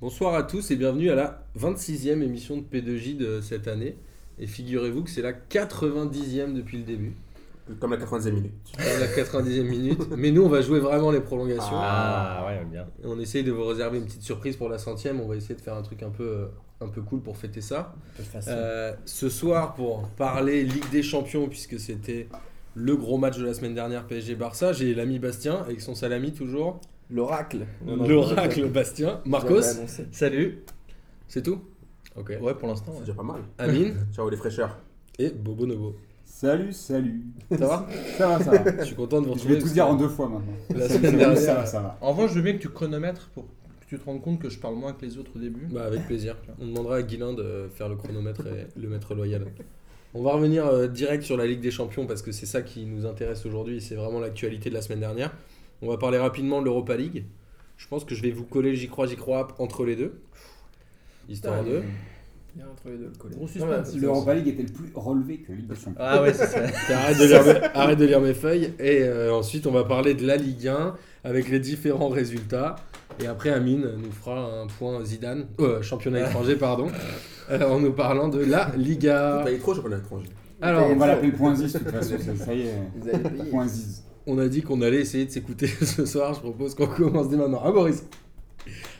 Bonsoir à tous et bienvenue à la 26e émission de P2J de cette année. Et figurez-vous que c'est la 90e depuis le début. Comme la 90e minute. la 90e minute. Mais nous, on va jouer vraiment les prolongations. Ah ouais, bien. On essaye de vous réserver une petite surprise pour la centième. On va essayer de faire un truc un peu, euh, un peu cool pour fêter ça. Euh, ce soir, pour parler Ligue des Champions, puisque c'était le gros match de la semaine dernière PSG-Barça, j'ai l'ami Bastien avec son salami toujours. L'oracle. L'oracle Bastien. Marcos, salut. C'est tout Ok. Ouais, pour l'instant. C'est déjà pas mal. Amine. Ciao les fraîcheurs. Et Bobo Novo. Salut, salut. Ça va Ça va, ça va. Je suis content de vous Je retrouver. vais tout dire en deux fois maintenant. La semaine dernière. Ça va, ça va. En revanche, je veux bien que tu chronomètres pour que tu te rendes compte que je parle moins que les autres au début. Bah avec plaisir. On demandera à Guilain de faire le chronomètre et le maître loyal. On va revenir euh, direct sur la Ligue des Champions parce que c'est ça qui nous intéresse aujourd'hui et c'est vraiment l'actualité de la semaine dernière. On va parler rapidement de l'Europa League. Je pense que je vais vous coller j'y crois, j'y crois entre les deux. Histoire de. Bien entre les deux, le collet. Gros suspense. L'Europa League était le plus relevé que Ligue des Champions. Ah ouais, c'est ça. Arrête de, lire mes, arrête de lire mes feuilles. Et euh, ensuite, on va parler de la Ligue 1 avec les différents résultats. Et après, Amine nous fera un point Zidane, euh, championnat étranger, pardon, euh, en nous parlant de la Liga. T'as trop championnat étranger. Alors, on va l'appeler point 10 de toute façon, ça, y est. Point 10. On a dit qu'on allait essayer de s'écouter ce soir. Je propose qu'on commence dès maintenant. Ah, Boris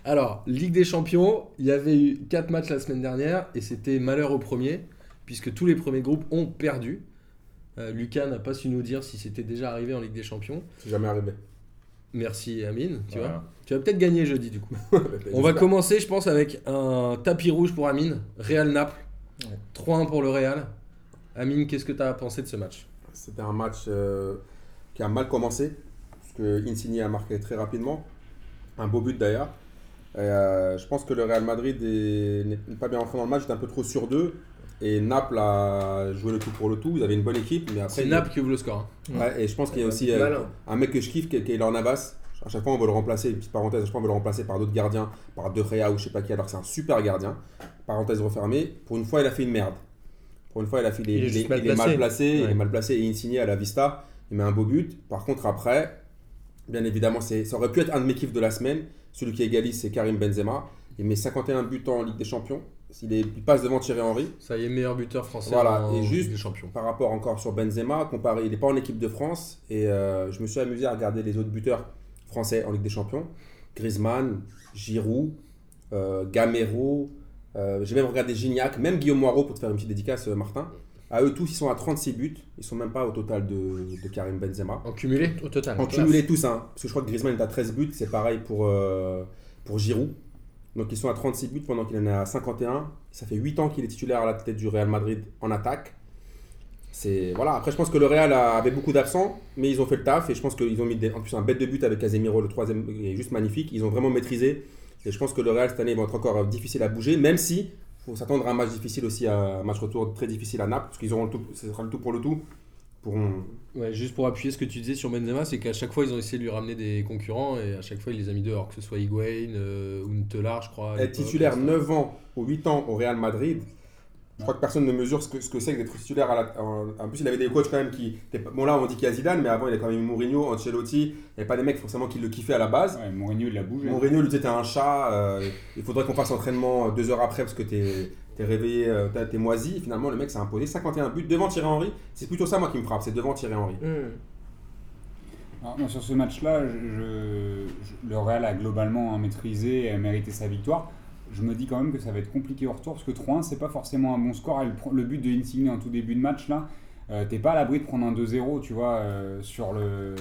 Alors, Ligue des Champions, il y avait eu 4 matchs la semaine dernière et c'était malheur au premier, puisque tous les premiers groupes ont perdu. Euh, Lucas n'a pas su nous dire si c'était déjà arrivé en Ligue des Champions. C'est jamais arrivé. Merci Amine, tu vois. Voilà. Tu vas peut-être gagner jeudi du coup. On va commencer, je pense, avec un tapis rouge pour Amine. Real Naples. Ouais. 3-1 pour le Real. Amine, qu'est-ce que tu as pensé de ce match? C'était un match euh, qui a mal commencé, parce que Insigne a marqué très rapidement. Un beau but d'ailleurs. Euh, je pense que le Real Madrid est- n'est pas bien rentré dans le match, était un peu trop sur deux. Et Naples a joué le tout pour le tout. Ils avaient une bonne équipe, mais après. C'est il Naples qui ouvre le score. hein. Ouais, et je pense qu'il y a aussi euh, un mec que je kiffe qui est qui est Navas. À chaque fois, on veut le remplacer, petite parenthèse, à chaque fois, on veut le remplacer par d'autres gardiens, par De Gea ou je sais pas qui, alors que c'est un super gardien. Parenthèse refermée. Pour une fois, il a fait une merde. Pour une fois, il a fait Il est est- mal il est mal placé. Il est mal placé et Insigné à la vista. Il met un beau but. Par contre, après, bien évidemment, ça aurait pu être un de mes kiffs de la semaine. Celui qui égalise, c'est Karim Benzema. Il met 51 buts en Ligue des Champions. Il, est- il passe devant Thierry Henry. Ça y est, meilleur buteur français Voilà, en et juste- Ligue des Champions. Par rapport encore sur Benzema, comparé, il n'est pas en équipe de France et euh, je me suis amusé à regarder les autres buteurs français en Ligue des Champions. Griezmann, Giroud, euh, Gamero, euh, j'ai même regardé Gignac, même Guillaume Moirot pour te faire une petite dédicace Martin. À eux tous, ils sont à 36 buts, ils sont même pas au total de, de Karim Benzema. En cumulé Au total. En cumulé tous, hein, parce que je crois que Griezmann est à 13 buts, c'est pareil pour, euh, pour Giroud. Donc ils sont à 36 buts pendant qu'il en est à 51. Ça fait 8 ans qu'il est titulaire à la tête du Real Madrid en attaque. C'est voilà. Après, je pense que le Real a- avait beaucoup d'absents, mais ils ont fait le taf et je pense qu'ils ont mis des- en plus un bête de but avec Casemiro, le troisième est juste magnifique. Ils ont vraiment maîtrisé et je pense que le Real cette année va être encore difficile à bouger, même si faut s'attendre à un match difficile aussi, à un match retour très difficile à Naples, parce qu'ils auront le tout, ce sera le tout pour le tout. Pourront Ouais, juste pour appuyer ce que tu disais sur Benzema, c'est qu'à chaque fois ils ont essayé de lui ramener des concurrents et à chaque fois il les a mis dehors, que ce soit Higuain euh, ou Ntelar, je crois. être titulaire comme ça. 9 ans ou 8 ans au Real Madrid, je crois que personne ne mesure ce que ce que c'est que d'être titulaire. À la- en, en plus, il avait des coachs quand même qui. Bon, là, on dit qu'il y a Zidane, mais avant, il y a quand même Mourinho, Ancelotti. Il n'y avait pas des mecs forcément qui le kiffaient à la base. Ouais, Mourinho, il a bougé. Mourinho lui T'es un chat, euh, il faudrait qu'on fasse entraînement euh, deux heures après parce que t'es es réveillé, euh, t'es moisi. Et finalement, le mec s'est imposé 51 buts devant Thierry Henry. C'est plutôt ça, moi, qui me frappe, c'est devant Thierry Henry. Hmm. Alors, moi, sur ce match-là, je- je- je- le Real a globalement hein, maîtrisé et mérité sa victoire. Je me dis quand même que ça va être compliqué au retour parce que 3-1, c'est pas forcément un bon score. Et le, but de Insigne en tout début de match, là, euh, t'es pas à l'abri de prendre un 2-0, tu vois, euh, sur, le,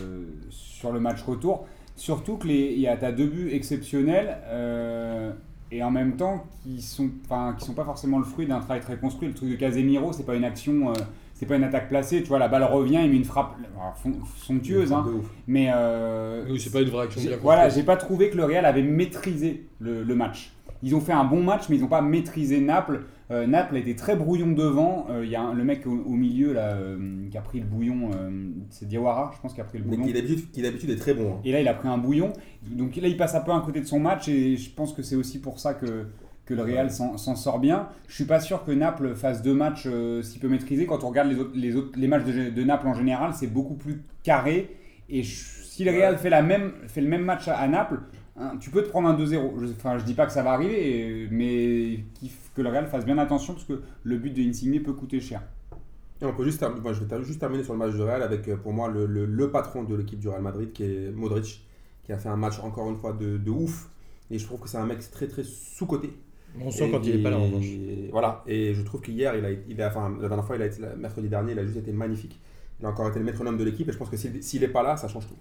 sur le match retour. Surtout que les, il y a, t'as deux buts exceptionnels euh, et en même temps qui sont, enfin, qui sont pas forcément le fruit d'un travail très construit. Le truc de Casemiro, c'est pas une action. euh, c'est pas une attaque placée, tu vois, la balle revient, il met une frappe alors, somptueuse, hein, mais euh, Oui, c'est pas une vraie action bien voilà, j'ai pas trouvé que le Real avait maîtrisé le, le match. Ils ont fait un bon match, mais ils n'ont pas maîtrisé Naples. Euh, Naples a été très brouillon devant. Euh, Il y a un- le mec au, au milieu là, euh, qui a pris le bouillon, euh, c'est Diawara, je pense, qui a pris le Mais bouillon. d'habitude qui d'habitude est très bon. hein. Et là, il a pris un bouillon. Donc là, il passe un peu à côté de son match et je pense que c'est aussi pour ça que, que le Real s'en s'en sort bien. Je suis pas sûr que Naples fasse deux matchs euh, si peu maîtrisés. Quand on regarde les, autres, les, autres, les matchs de, de Naples en général, c'est beaucoup plus carré. Et je- si le Real fait, la même, fait le même match à, à Naples, un- tu peux te prendre un 2-0. Je, enfin, je dis pas que ça va arriver, mais que le Real fasse bien attention parce que le but de Insigne peut coûter cher. Et on peut juste, terminer- moi, je vais juste terminer sur le match du Real avec euh, pour moi le, le- le patron de l'équipe du Real Madrid qui est Modric, qui a fait un match encore une fois de, de ouf. Et je trouve que c'est un mec très très sous-coté. On sent Et- quand il est pas là en revanche. et Voilà, et je trouve qu'hier, il a, il a, enfin, la dernière fois, il a été, mercredi dernier, il a juste été magnifique. Il a encore été le métronome de l'équipe et je pense que s'il s'il est pas là, ça change tout.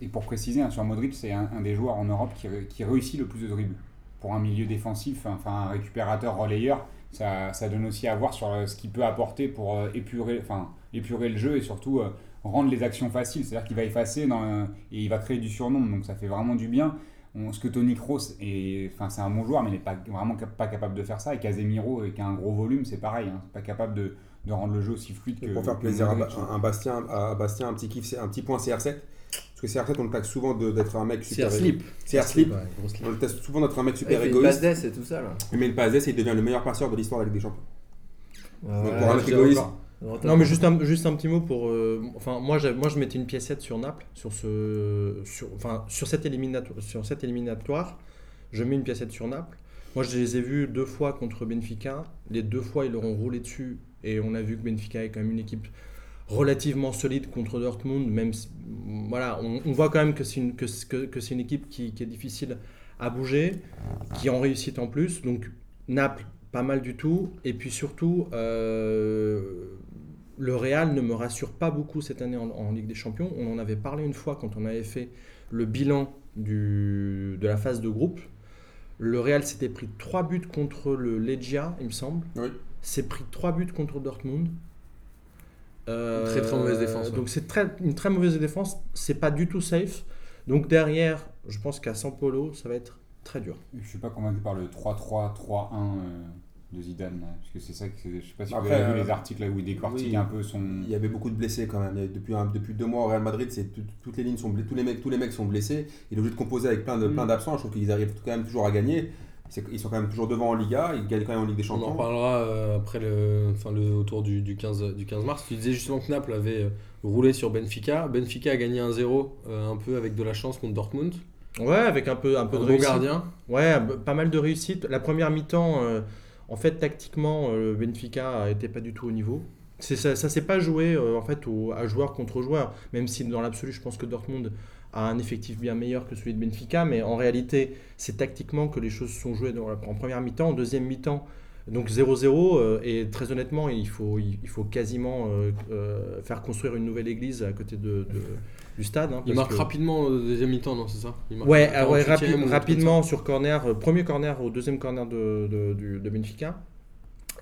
Et pour préciser, hein, sur Modric, c'est un, des joueurs en Europe qui, ré- qui réussit le plus de dribbles. Pour un milieu défensif, enfin un récupérateur relayeur, ça, donne aussi à voir sur euh, ce qu'il peut apporter pour euh, épurer, enfin, épurer le jeu et surtout euh, rendre les actions faciles. C'est-à-dire qu'il va effacer et il va créer du surnombre, donc ça fait vraiment du bien. On- ce que Tony Kroos, est, enfin, c'est un bon joueur, mais il n'est pas, vraiment pas capable de faire ça. Et Casemiro, qui a un gros volume, c'est pareil. Hein, pas capable de, de rendre le jeu aussi fluide que. Pour faire que plaisir à, un Bastien, à Bastien, un petit kiff, c'est un petit point CR7. Parce que CR7, on le taxe souvent d'être un mec super slip. CR slip. On le teste souvent d'être un mec Il super fait une passe égoïste. et tout ça là. Il met une passe et il devient le meilleur passeur de l'histoire de la Ligue des Champions. Donc, Ouais, pour un mec te égoïste. Non, mais juste un, juste un petit mot pour. euh, enfin, moi, moi, je mettais une piécette sur Naples, sur, ce, sur, enfin, sur, cette éliminatoire, sur cette éliminatoire. Je mets une piécette sur Naples. Moi, je les ai vus deux fois contre Benfica. Les deux fois, ils leur ont roulé dessus. Et on a vu que Benfica est quand même une équipe relativement solide contre Dortmund. Même voilà, on, voit quand même que c'est une, que, c'est- une équipe qui, est difficile à bouger, qui en réussite en plus. Donc, Naples, pas mal du tout. Et puis surtout, euh, le Real ne me rassure pas beaucoup cette année en, Ligue des Champions. On en avait parlé une fois quand on avait fait le bilan de la phase de groupe. Le Real s'était pris 3 buts contre le Legia, il me semble. Oui. S'est pris 3 buts contre Dortmund. Euh, Très, très mauvaise défense, ouais. Donc c'est très, une très mauvaise défense. C'est pas du tout safe. Donc derrière, je pense qu'à San Polo, ça va être très dur. Je suis pas convaincu par le 3-3-3-1 euh, de Zidane, parce que c'est ça que je sais pas si Après, vous avez vu euh, les articles là où il décortique oui. un peu son. Il y avait beaucoup de blessés quand même. Il y avait depuis, un- depuis deux mois au Real Madrid, c'est tout- toutes les lignes sont blessées, tous les mecs, tous les mecs sont blessés. Il est obligé de composer avec plein de Mm. plein d'absents. Je trouve qu'ils arrivent quand même toujours à gagner. Ils sont quand même toujours devant en Liga. Ils gagnent quand même en Ligue des On en Champions. reparlera euh, après le, enfin le autour du, du 15, du 15 mars. Tu disais justement que Naples avait euh, roulé sur Benfica. Benfica a gagné 1-0 euh, un peu avec de la chance contre Dortmund. Ouais, avec un peu, un Un peu de bon réussite. gardien. Ouais, pas mal de réussite. La première mi-temps, euh, en fait, tactiquement, euh, Benfica n'était pas du tout au niveau. C'est, ça ça s'est pas joué euh, en fait au- à joueur contre joueur, même si dans l'absolu, je pense que Dortmund a un effectif bien meilleur que celui de Benfica, mais en réalité, c'est tactiquement que les choses se sont jouées dans la- en première mi-temps. En deuxième mi-temps, donc 0-0, euh, et très honnêtement, il faut, il, faut quasiment euh, euh, faire construire une nouvelle église à côté de, de- du stade. hein, Il marque que- rapidement au deuxième mi-temps, non, c'est ça? Il marque Ouais, ah ouais, 48e rapi- ou un truc comme rapidement sur corner, premier corner au deuxième corner de, de, Benfica.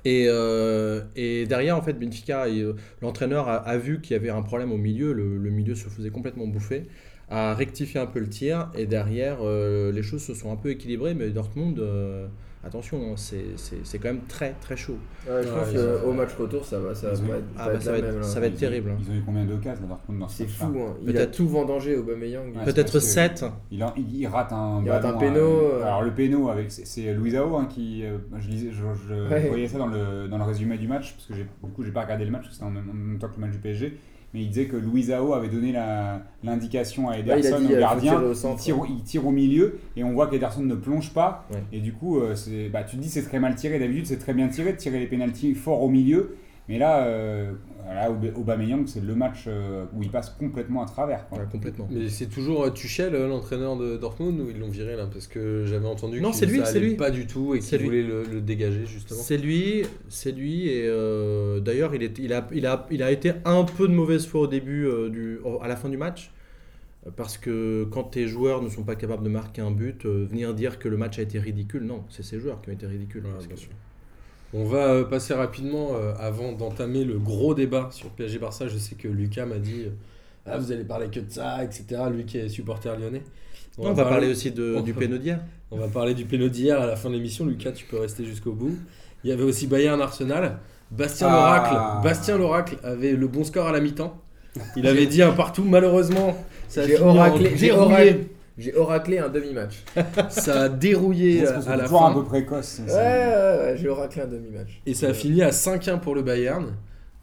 Et, euh, et derrière, en fait, Benfica, euh, l'entraîneur a, a vu qu'il y avait un problème au milieu, le, le milieu se faisait complètement bouffer, a rectifié un peu le tir, et derrière, euh, les choses se sont un peu équilibrées, mais Dortmund, euh, attention, hein, c'est c'est- c'est quand même très très chaud. Ouais, je Ouais, pense qu'au match retour, ça va, ça ont- être, Ah bah, ça va être- même, là. ça va être terrible, hein. Ils ont eu combien d'occasions à Dortmund dans ce C'est fou, hein. il a Peut-être- tout vendangé Aubameyang. Ouais, Peut-être parce que- 7. Il, il rate un Il rate un à- péno, euh. Alors le péno avec c'est- Luisao hein, qui euh, je, lisais, je, je Ouais. voyais ça dans le, dans le résumé du match parce que du coup j'ai pas regardé le match parce que c'était en même temps que le match du PSG mais il disait que Luisao avait donné l'indication à Ouais, Ederson dit, au euh, faut gardien. au il, tire, au- il tire au milieu et on voit qu'Ederson ne plonge pas. Ouais. et du coup euh, c'est- bah, tu te dis c'est très mal tiré. D'habitude c'est très bien tiré de tirer les pénalties fort au milieu mais là, euh, là Aub- Aubameyang c'est le match euh, où il passe complètement à travers quoi. Ouais, complètement. Mais c'est toujours euh, Tuchel, euh, l'entraîneur de Dortmund, ou ils l'ont viré là? Parce que j'avais entendu Non, que c'est lui, ça c'est allait lui. pas du tout et qu'il voulait le, le dégager justement. C'est lui, c'est lui, et euh, d'ailleurs il, est- il, a, il, a, il a été un peu de mauvaise foi au début, euh, du, à la fin du match, parce que quand tes joueurs ne sont pas capables de marquer un but, euh, venir dire que le match a été ridicule, non, c'est ces joueurs qui ont été ridicules. Ouais, Parce bien que- sûr. On va euh, passer rapidement euh, avant d'entamer le gros débat sur PSG Barça. Je sais que Lucas m'a dit euh, ah, vous allez parler que de ça, etc. Lui qui est supporter lyonnais. Non, on va parler aussi de, on du péno d'hier. On va parler du péno d'hier à la fin de l'émission. Lucas, tu peux rester jusqu'au bout. Il y avait aussi Bayern Arsenal. Bastien Ah. l'Oracle. Bastien l'Oracle avait le bon score à la mi-temps. Il avait dit un partout. Malheureusement, ça a J'ai oraclé, j'ai oraclé, j'ai oraclé un demi-match. Ça a dérouillé c'est à la fin. un peu précoce. Ouais, ouais, ouais, j'ai oraclé un demi-match. Et ça a fini à 5-1 pour le Bayern.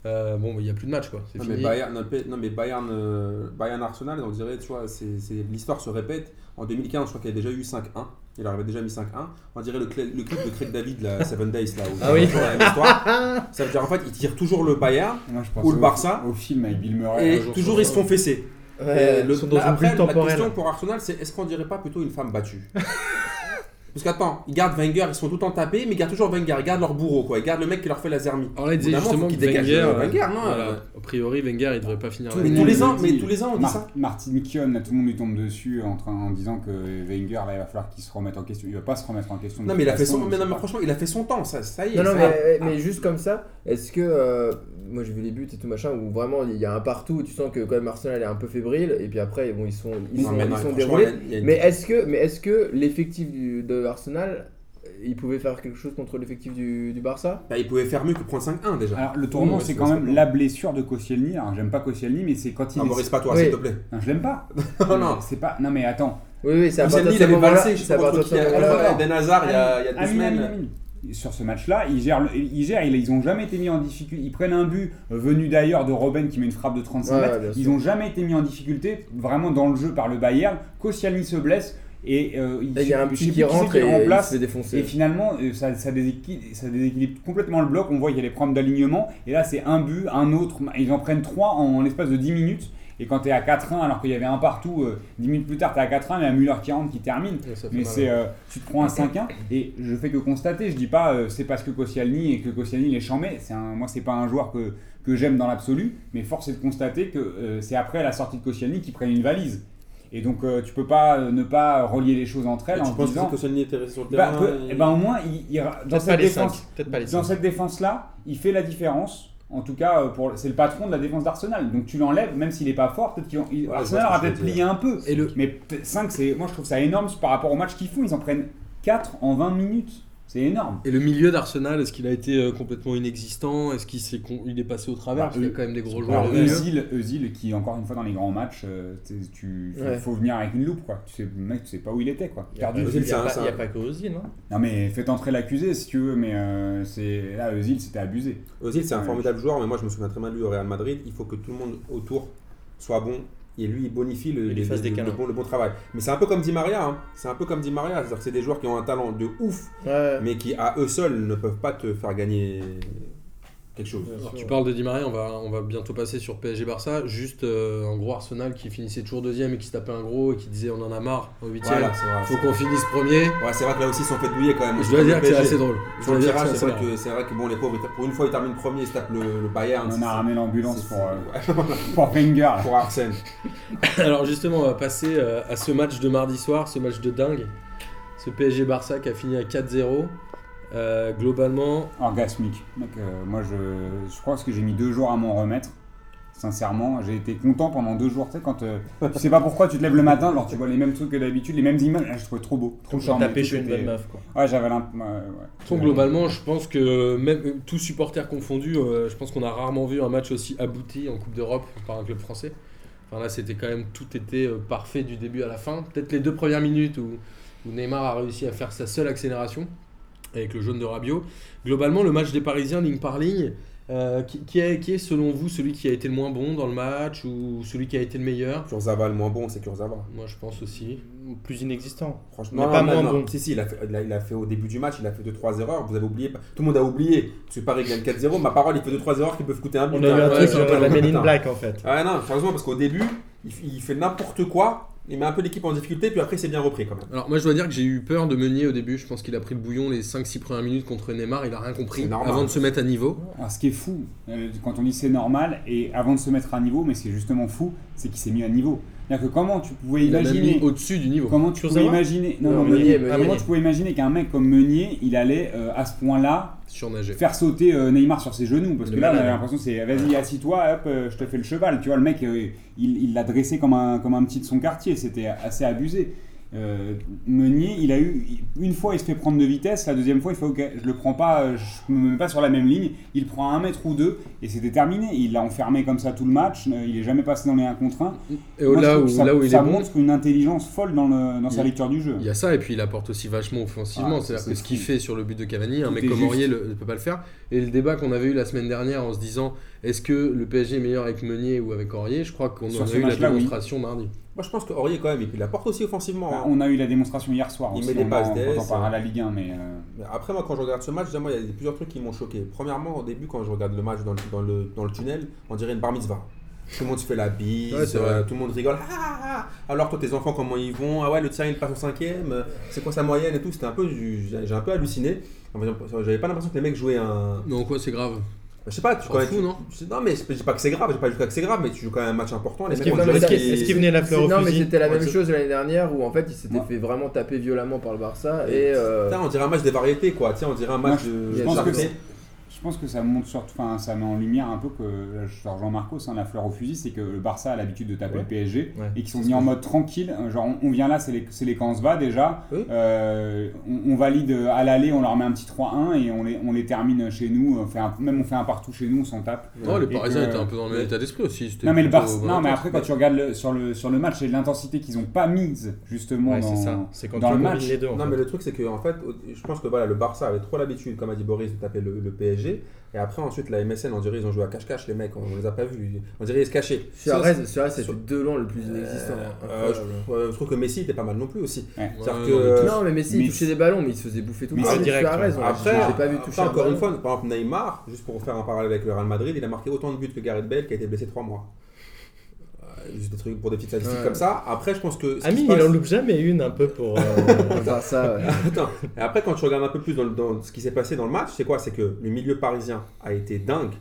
Euh, bon, il n'y a plus de match, quoi. Non mais. Bayern, non, mais- Bayern, euh, Bayern Arsenal, on dirait, tu vois, l'histoire se répète. En 2015, je crois qu'il y a déjà eu 5-1. Il avait déjà mis 5-1. On dirait le, cl- le clip de Craig David, la Seven Days, là. Où Ah oui. Ça veut dire, en fait, il tire toujours le Bayern Moi, je pense Ou le au- Barça. Au film avec Bill Murray. et toujours ils se font fesser. Ouais, Et le- sont dans une après, la question pour Arsenal, c'est est-ce qu'on dirait pas plutôt une femme battue? Parce qu'attends, ils gardent Wenger, ils sont tout le temps tapés, mais ils gardent toujours Wenger, ils gardent leur bourreau, quoi. Ils gardent le mec qui leur fait la zermie. Alors là, il disait justement qu'il Wenger, le euh, Wenger, non, voilà, euh. a priori, Wenger, il devrait pas finir Tout Mais tous les ans, mais tous les ans, on dit Mar- ça. Martin Keown, là, tout le monde lui tombe dessus en, train, en disant que Wenger, là, il va falloir qu'il se remette en question. Il va pas se remettre en question. Non, mais il a fait son, mais non, mais franchement, il a fait son temps, ça, ça y est. Non, non, ça- mais, mais juste comme ça, est-ce que. Euh, moi j'ai vu les buts et tout machin où vraiment il y a un partout où tu sens que quand même Arsenal est un peu fébrile et puis après bon, ils sont, ils Non, sont, mais ils non, sont déroulés. une- Mais est-ce que, mais est-ce que l'effectif de Arsenal il pouvait faire quelque chose contre l'effectif du, du Barça? Bah, il pouvait faire mieux que prendre 5-1 déjà. Alors, le tournant, Ouais, c'est quand même la blessure de Koscielny. Alors, j'aime pas Koscielny, mais c'est quand il. Non, est- Maurice, pas toi, Oui. s'il te plaît. Non, je l'aime pas. Non, non. C'est pas. Non, mais attends. Oui, oui, c'est à partir Koscielny, de il ce avait moment-là. C'est à partir de ce moment-là. Ben Hazard, il y a il y a deux semaines. Sur ce match-là, ils gèrent, ils gèrent, ils, ont jamais été mis en difficulté. Ils prennent un but euh, venu d'ailleurs de Robben qui met une frappe de 35 Ouais, mètres. Ils ont jamais été mis en difficulté vraiment dans le jeu par le Bayern. Koscielny se blesse et euh, Et Il y a un plus qui c'est rentre qui et il se remplace. fait défoncer. Et finalement, euh, ça, ça, déséquilibre, ça déséquilibre complètement le bloc. On voit qu'il y a des problèmes d'alignement. Et là, c'est un but, un autre. Ils en prennent trois en, l'espace de 10 minutes. Et quand tu es à 4-1, alors qu'il y avait un partout, euh, 10 minutes plus tard, tu es à 4-1, mais à Müller qui rentre, qui termine. Mais c'est, euh, tu te prends un 5-1 et je fais que constater. Je dis pas euh, c'est parce que Koscielny et que Koscielny les chambait. C'est un, moi c'est pas un joueur que, que j'aime dans l'absolu, mais force est de constater que euh, c'est après la sortie de Koscielny qu'ils prennent une valise. Et donc euh, tu peux pas euh, ne pas relier les choses entre elles Et en penses disant. que Koscielny était resté sur le Bah, terrain peu- et- ben, au moins, il, il- dans, cette les 5. défense, dans 5. cette défense-là, il fait la différence. En tout cas, euh, pour, c'est le patron de la défense d'Arsenal. Donc tu l'enlèves, même s'il n'est pas fort, peut-être qu'il il- Ouais, Arsenal aura peut-être plié un peu. Et le, Mais 5, c'est, moi je trouve ça énorme par rapport au match qu'ils font. Ils en prennent 4 en 20 minutes. C'est énorme. et le milieu d'Arsenal, est-ce qu'il a été euh, complètement inexistant? Est-ce qu'il s'est con- il est passé au travers? Bah, Parce qu'il y a quand même des gros joueurs Alors Özil, qui encore une fois dans les grands matchs, euh, tu, faut, Ouais. faut venir avec une loupe quoi. Tu sais, le mec, tu sais pas où il était quoi. Il n'y a, pas- a que Ozil, non Non mais faites entrer l'accusé si tu veux, mais euh, c'est là Özil c'était abusé. Ozil, c'est un formidable joueur, mais moi je me souviens très bien de lui au Real Madrid. Il faut que tout le monde autour soit bon et lui il bonifie le, bon, le bon travail. Mais c'est un peu comme Di Maria. hein. C'est un peu comme Di Maria. C'est-à-dire que c'est des joueurs qui ont un talent de ouf, Ouais. mais qui à eux seuls ne peuvent pas te faire gagner quelque chose. Alors, tu parles de Di Maria, on va, on va bientôt passer sur PSG Barça. Juste euh, en gros Arsenal qui finissait toujours deuxième et qui se tapait un gros et qui disait on en a marre au huitième. Voilà. Faut qu'on finisse premier. Ouais, c'est vrai que là aussi ils sont fait douiller quand même. Je dois dire que c'est assez drôle. Je Sur le dire que tirage, c'est vrai, que, c'est vrai que bon, les pauvres, pour une fois, ils terminent premier, ils se tapent le, le Bayern. On a ramené l'ambulance pour, euh, pour Wenger. là. pour Arsène. drôle. Alors justement, on va passer euh, à ce match de mardi soir, ce match de dingue. Ce PSG Barça qui a fini à 4-0. Euh, globalement, Orgasmique. Mec, euh, moi je, je crois que j'ai mis deux jours à m'en remettre. Sincèrement, j'ai été content pendant deux jours. Tu sais, quand euh, tu sais pas pourquoi tu te lèves le matin, alors tu vois les mêmes trucs que d'habitude, les mêmes images. Je trouvais trop beau, trop charmant. Tout chez une bonne meuf, quoi. Ouais, j'avais l'imp- ouais, ouais. Donc, globalement, je pense que même tous supporters confondus, euh, je pense qu'on a rarement vu un match aussi abouti en Coupe d'Europe par un club français. Enfin là, c'était quand même tout était parfait du début à la fin. Peut-être les deux premières minutes où, où Neymar a réussi à faire sa seule accélération avec le jaune de Rabiot. Globalement, le match des Parisiens ligne par ligne, euh, qui, qui est, qui est selon vous celui qui a été le moins bon dans le match ou celui qui a été le meilleur Kurzawa, le moins bon, c'est Kurzawa. Moi, je pense aussi. Plus inexistant. Franchement, Mais pas non, moins non. bon. Si, si, il a, fait, il, a, il a fait au début du match, il a fait 2-3 erreurs. Vous avez oublié, tout le monde a oublié. Parce que Paris gagne 4-0. Ma parole, il fait 2-3 erreurs qui peuvent coûter un but. On a eu hein. un truc sur la. Men in Black, en fait. Ah non, sérieusement, parce qu'au début, il fait n'importe quoi. Il met un peu l'équipe en difficulté, puis après, c'est bien repris quand même. Alors moi je dois dire que j'ai eu peur de Meunier au début, je pense qu'il a pris le bouillon les 5-6 premières minutes contre Neymar, il a rien compris normal. avant de se mettre à niveau. Alors, ce qui est fou, euh, quand on dit c'est normal, et avant de se mettre à niveau, mais ce qui est justement fou, c'est qu'il s'est mis à niveau. C'est-à-dire que comment tu pouvais Il imaginer. au-dessus du niveau. Comment tu pouvais imaginer. Non, Non, non, Meunier, Meunier. Meunier. Ah, Comment tu pouvais imaginer qu'un mec comme Meunier, il allait euh, à ce point-là Surnager. faire sauter euh, Neymar sur ses genoux Parce que là, on avait l'impression que c'est vas-y, assis-toi, hop, euh, je te fais le cheval. Tu vois, le mec, euh, il il l'a dressé comme un, comme un petit de son quartier. C'était assez abusé. Euh, Meunier, il a eu une fois il se fait prendre de vitesse, la deuxième fois il fait ok, je le prends pas, je me mets pas sur la même ligne, il prend un mètre ou deux et c'était terminé. Il l'a enfermé comme ça tout le match, euh, il est jamais passé dans les 1 contre 1. Et Moi, là où, ça, là où il ça est bon, montre une intelligence folle dans, le, dans sa lecture du jeu. il y a ça, et puis il apporte aussi vachement offensivement. Ah, C'est-à-dire que ce qu'il fait sur le but de Cavani, un Tout mec est comme. Aurier ne peut pas le faire. Et le débat qu'on avait eu la semaine dernière en se disant est-ce que le PSG est meilleur avec Meunier ou avec Aurier Je crois qu'on en a eu la oui. démonstration mardi. Moi, je pense que Aurier, quand même, et puis il apporte aussi offensivement. Bah, hein. on a eu la démonstration hier soir Il aussi, met des on passes en- d'ess, quand on euh. la Ligue 1, mais euh, Mais Après, moi, quand je regarde ce match, déjà, moi, il y a plusieurs trucs qui m'ont choqué. Premièrement, au début, quand je regarde le match dans le, dans le, dans le tunnel, on dirait une bar mitzvah. Tout le monde se fait la bise, Ouais, euh, tout le monde rigole. Ah, ah, ah. Alors, toi, tes enfants, comment ils vont? Ah ouais, le tien, il passe au cinquième. euh, C'est quoi sa moyenne et tout? C'était un peu, j'ai j'ai un peu halluciné. Enfin, J'avais pas l'impression que les mecs jouaient un. Non, quoi, c'est grave. Je sais pas, tu connais. fous, non je- Non, mais je dis pas que c'est grave, j'ai pas jusqu'à que c'est grave, mais tu joues quand même un match important. Est-ce qu'il venait la fleur au Non, mais c'était la même chose l'année dernière où en fait il s'était fait vraiment taper violemment par le Barça et. euh, Putain, on dirait un match des variétés, quoi. Tiens, on dirait un match de. Je pense que c'est- ça montre surtout, enfin, ça met en lumière un peu que, là, je rejoins Marcos, hein, la fleur au fusil, c'est que le Barça a l'habitude de taper Ouais. le PSG Ouais. et qu'ils sont venus en mode tranquille. euh, Genre, on, on vient là, c'est les, c'est les camps se va déjà. Oui. Euh, on, on valide à l'aller, on leur met un petit 3-1 et on les, on les termine chez nous. On fait un- même on fait un partout chez nous, on s'en tape. Non, les Parisiens étaient un peu dans le même état d'esprit aussi. Non mais le Barça, non mais après quand tu regardes le- sur le sur le match et l'intensité qu'ils ont pas mise justement Ouais, dans, c'est ça. C'est quand dans tu le match. les deux. Non, fait. mais le truc, c'est que en fait, je pense que voilà, le Barça avait trop l'habitude, comme a dit Boris, de taper le, le PSG. Et après, ensuite, la MSN, on dirait ils ont joué à cache-cache, les mecs, on, on les a pas vus. On dirait ils se cachaient. Suarez, Suarez, sur- de loin le plus inexistant. euh, Incroyable. je, trouve que Messi était pas mal non plus aussi. Ouais. C'est-à-dire Ouais, que, non, mais euh, Non, mais Messi, il touchait des ballons, mais il se faisait bouffer tout le Mais temps. c'est direct, Suarez, ouais. on- Après, j'ai pas vu après, toucher un encore une fois, par exemple, Neymar, juste pour faire un parallèle avec le Real Madrid, il a marqué autant de buts que Gareth Bale qui a été blessé 3 mois. Euh, Juste des trucs pour des petites statistiques Ouais. comme ça. Après, je pense que. ce qui Ami, se passe- il en loupe jamais une un peu pour. euh, ça, ouais. Attends, et après, quand tu regardes un peu plus dans, le- dans ce qui s'est passé dans le match, c'est quoi? C'est que le milieu parisien a été dingue.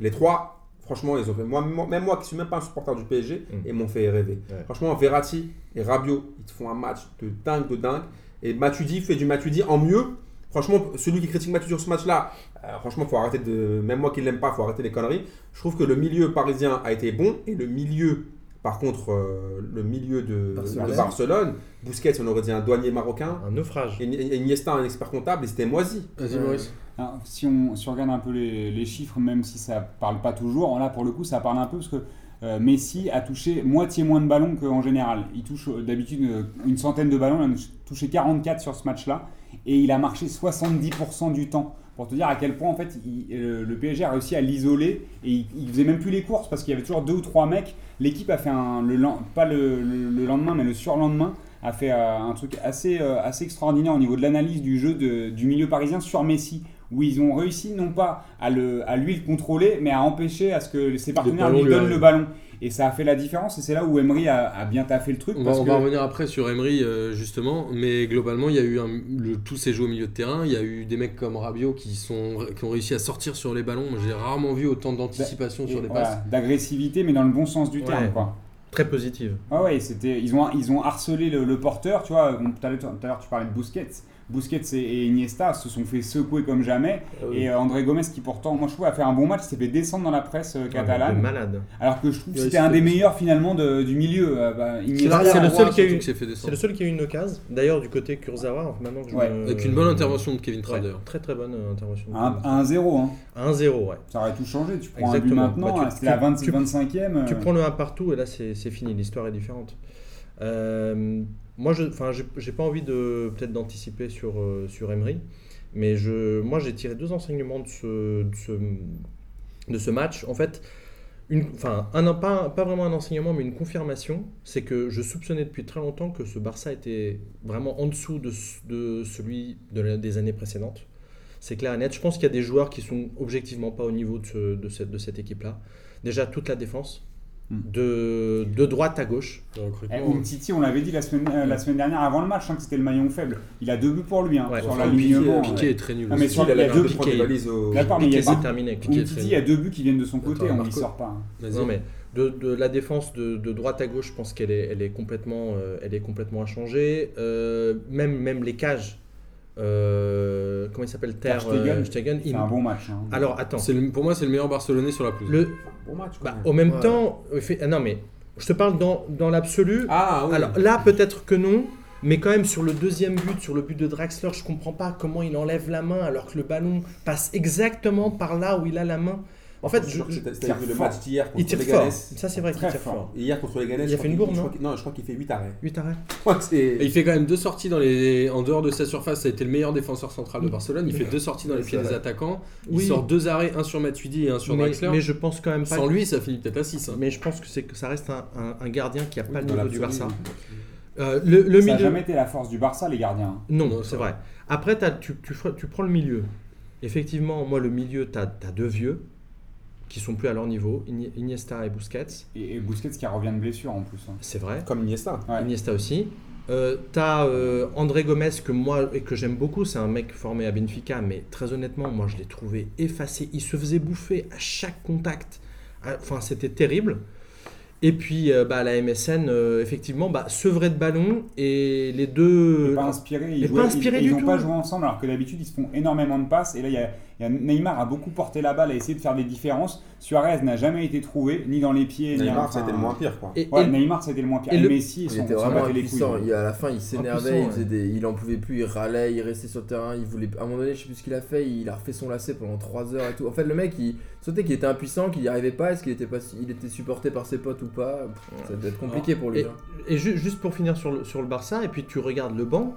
Les trois, franchement, ils ont fait. Moi, moi- même moi qui suis même pas un supporter du PSG, Mm. ils m'ont fait rêver. Ouais. Franchement, Verratti et Rabiot, ils te font un match de dingue, de dingue. Et Matuidi fait du Matuidi en mieux. Franchement, celui qui critique Matuidi sur ce match-là, euh, franchement, faut arrêter de. Même moi qui l'aime pas, faut arrêter les conneries. Je trouve que le milieu parisien a été bon et le milieu. Par contre, euh, le milieu de Barcelone. de Barcelone, Busquets, on aurait dit un douanier marocain. un naufrage. Et et Iniesta, un expert comptable, et c'était moisi. Vas-y. Maurice. Alors, si, on, si on regarde un peu les, les chiffres, même si ça parle pas toujours, là pour le coup ça parle un peu parce que euh, Messi a touché moitié moins de ballons qu'en général. Il touche euh, d'habitude une centaine de ballons, il a touché 44 sur ce match-là et il a marché 70% du temps. Pour te dire à quel point en fait il- le PSG a réussi à l'isoler et il, il faisait même plus les courses parce qu'il y avait toujours deux ou trois mecs. L'équipe a fait un, le, pas le, le- le lendemain mais le surlendemain a fait euh, un truc assez, euh, assez extraordinaire au niveau de l'analyse du jeu de- du milieu parisien sur Messi où ils ont réussi non pas à, le, à lui le contrôler, mais à empêcher à ce que ses partenaires lui donnent le ballon. Et ça a fait la différence, et c'est là où Emery a, a bien taffé le truc. On va, parce on que- va revenir après sur Emery euh, justement, mais globalement il y a eu un, le, tous ces jeux au milieu de terrain, il y a eu des mecs comme Rabiot qui, sont, qui ont réussi à sortir sur les ballons. J'ai rarement vu autant d'anticipation et sur les voilà, passes. d'agressivité, mais dans le bon sens du Ouais. terme. Quoi. Très positive. Ah ouais, c'était, ils, ont, ils ont harcelé le, le porteur, tu vois. bon, Tout à l'heure, tout à l'heure, tu parlais de Busquets. Busquets et, Iniesta se sont fait secouer comme jamais. Et euh, André Gomez, qui pourtant, moi je trouve, a fait un bon match, s'est fait descendre dans la presse euh, De catalane. malade. alors que je trouve que c'était un des meilleurs finalement de- du milieu. euh, bah, Iniesta, c'est le seul qui a eu- surtout que s'est fait C'est descendre. le seul qui a eu une occasion. D'ailleurs, du côté Kurzawa, maintenant que je Ouais. me- Avec une bonne intervention de Kevin Ouais, d'ailleurs. Très très bonne euh, intervention. de un- Kevin. un 1-0. Hein. 1-0, ouais. Ça aurait tout changé. Tu prends un but Exactement. maintenant, Bah, tu- c'est la tu- 20, tu- 25e. Tu prends le 1 partout et là c'est c'est fini, l'histoire est différente. Euh, moi, je, enfin, j'ai pas envie de peut-être d'anticiper sur euh, sur Emery, mais je, moi j'ai tiré deux enseignements de ce, de ce, match. En fait, une, enfin, un, pas, pas vraiment un enseignement, mais une confirmation, c'est que je soupçonnais depuis très longtemps que ce Barça était vraiment en dessous de, de celui des années précédentes. C'est clair et net. Je pense qu'il y a des joueurs qui sont objectivement pas au niveau de, de cette, de cette équipe-là. Déjà, toute la défense. De, de droite à gauche. Eh, Umtiti, on l'avait dit la semaine, euh, la semaine dernière avant le match hein, que c'était le maillon faible. Il a deux buts pour lui hein, Ouais. sur Enfin, l'alignement. Piqué, Piqué est très nul. Ah, mais aussi. sur- il a il a l'habitude deux valises au. D'accord, mais il y a Piqué, terminé. Piqué est Umtiti, très il y a deux buts qui viennent de son côté, Attends, on ne sort pas. hein. Non mais de, de la défense de, de droite à gauche, je pense qu'elle est, elle est complètement, euh, elle est complètement à changer. Euh, même, même les cages, euh, comment il s'appelle Ter Stegen. euh, Stegen, C'est un bon match. hein. Alors attends, C'est le- pour moi c'est le meilleur Barcelonais sur la pelouse. le, Bon match, bah, même. au même Ouais. temps, fait- ah non mais je te parle dans, dans l'absolu. Ah oui. Alors là peut-être que non, Mais quand même, sur le deuxième but, sur le but de Draxler, je comprends pas comment il enlève la main alors que le ballon passe exactement par là où il a la main. En fait, je- je- vu le match d'hier il contre tire les fort. Ganes Ça, c'est vrai qu'il tire fort. fort. Hier contre les Ganes, Il a fait une je non je crois qu'il fait 8 arrêts. 8 arrêts. Et il fait quand même deux sorties dans les... en dehors de sa surface. Ça a été le meilleur défenseur central de Barcelone. Il fait deux sorties dans les pieds des attaquants. Il Oui. sort deux arrêts, un sur Matuidi et un sur Mais, Draxler. mais je pense quand même pas. Sans lui, ça finit peut-être à 6. Mais je pense que, c'est que ça reste un, un- un gardien qui a pas le niveau du Barça. Euh, le, le Ça n'a milieu. jamais été la force du Barça, les gardiens. hein. Non, Non, c'est vrai. Après, t'as- tu, tu, prends le milieu. Effectivement, moi, le milieu, tu as, deux vieux qui sont plus à leur niveau, Ini- Iniesta et Busquets. Et, et Busquets qui revient de blessure en plus. hein. C'est vrai. Comme Iniesta. Ouais. Iniesta aussi. Euh, t'as euh, André Gomez que moi et que j'aime beaucoup, c'est un mec formé à Benfica, mais très honnêtement, moi je l'ai trouvé effacé. Il se faisait bouffer à chaque contact. Ah, Enfin, c'était terrible. Et puis euh, bah, la MSN, euh, effectivement, bah, sevrait de ballon et les deux. n'est pas inspiré. Ils et jouaient- pas inspiré ils, du ils ont tout. pas joué ensemble alors que d'habitude ils se font énormément de passes. Et là, il y a, Neymar a beaucoup porté la balle, a essayé de faire des différences. Suarez n'a jamais été trouvé, ni dans les pieds, ni Neymar, été le moins pire. Quoi. Et, Ouais, et- Neymar, c'était le moins pire. et Et, le- Messi, Il était vraiment les couilles. Il, à la fin, il s'énervait, il, ouais. faisait des- il en pouvait plus, il râlait, il restait sur le terrain, il voulait. À un moment donné, je sais plus ce qu'il a fait, il a refait son lacet pendant 3 heures et tout. En fait, le mec, il sautait qu'il était impuissant, qu'il n'y arrivait pas, est-ce qu'il était, pas, il était supporté par ses potes ou pas? Pff, Ça doit être compliqué pour lui. Et, hein. et ju- juste pour finir sur le, sur le Barça, et puis tu regardes le banc,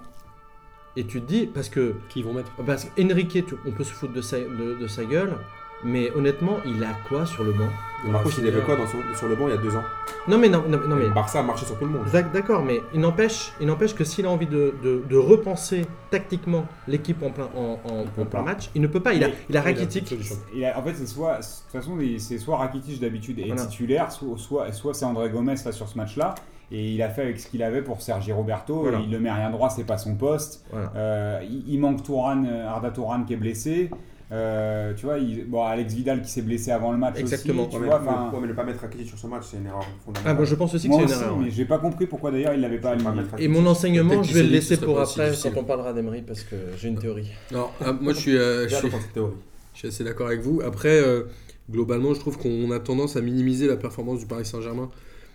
et tu te dis, parce que Qui vont mettre Parce qu'Enrique, on peut se foutre de sa, de, de sa gueule, mais honnêtement, il a quoi sur le banc? Marcos, il avait quoi dans son- sur le banc il y a deux ans? Non mais non, non, non, mais Barça a marché sur tout le monde. D'ac- D'accord, mais il n'empêche, il n'empêche que s'il a envie de, de- de repenser tactiquement l'équipe en plein, en, en- en plein match, il ne peut pas. Il a, il a il a plus de Rakitic. solution. Il a- en fait, c'est soit, de toute façon, c'est soit Rakitic d'habitude est Voilà. titulaire, soit, soit, soit c'est André Gomez là sur ce match-là. Et il a fait avec ce qu'il avait pour Sergi Roberto. Voilà. Il le met rien droit, c'est pas son poste. Voilà. Euh, il, il manque Touran, euh, Arda Touran qui est blessé. Euh, tu vois, il- bon, Alex Vidal qui s'est blessé avant le match Exactement. aussi. Tu Ouais, vois, mais- enfin, ouais, mais ne pas mettre Rakitic sur ce match, c'est une erreur fondamentale. Ah, bah, je pense aussi que c'est une erreur. mais ouais. j'ai pas compris pourquoi d'ailleurs il l'avait pas aligné. Et mon enseignement, je vais le laisser pour après quand on parlera d'Emery parce que j'ai une théorie. Alors, ah, moi, je suis, euh, je, suis, dans cette théorie. je suis assez d'accord avec vous. Après, euh, globalement, je trouve qu'on a tendance à minimiser la performance du Paris Saint-Germain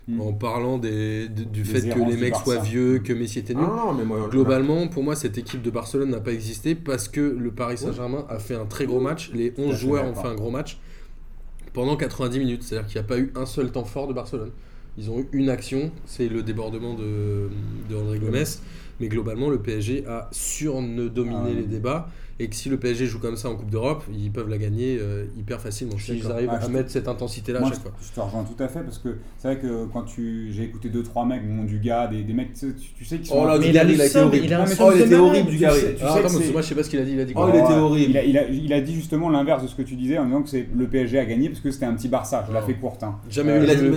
Mm. en parlant des, de- du Des fait que les mecs soient vieux, que Messi était nul. Ah, non, mais moi, Globalement, pour moi, cette équipe de Barcelone n'a pas existé parce que le Paris Saint-Germain a fait un très gros match. Les 11 fait joueurs ont fait un gros match pendant 90 minutes. C'est-à-dire qu'il n'y a pas eu un seul temps fort de Barcelone. Ils ont eu une action, c'est le débordement de, de André Gomes. Mais globalement, le PSG a surdominé Ah ouais. les débats. Et que si le PSG joue comme ça en Coupe d'Europe, ils peuvent la gagner euh, hyper facilement. S'ils arrivent Ah, à mettre cette intensité-là à chaque je, fois. je te rejoins tout à fait parce que c'est vrai que quand tu j'ai écouté deux trois mecs, bon, du gars, des, des mecs, tu, sais- tu sais qui sont. Oh là, il a le il a été horrible. il a Oh, il était horrible, c'est- moi, je sais pas ce qu'il a dit. Il a dit Oh, quoi il était Ouais, horrible. Il a, dit justement l'inverse de ce que tu disais en disant que c'est le PSG a gagné parce que c'était un petit Barça. Je la fais courte. hein. Jamais Euh, Il a dit.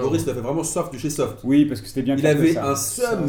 Boris, il a fait vraiment soft de chez soft. Oui, parce que c'était bien Il avait un seum.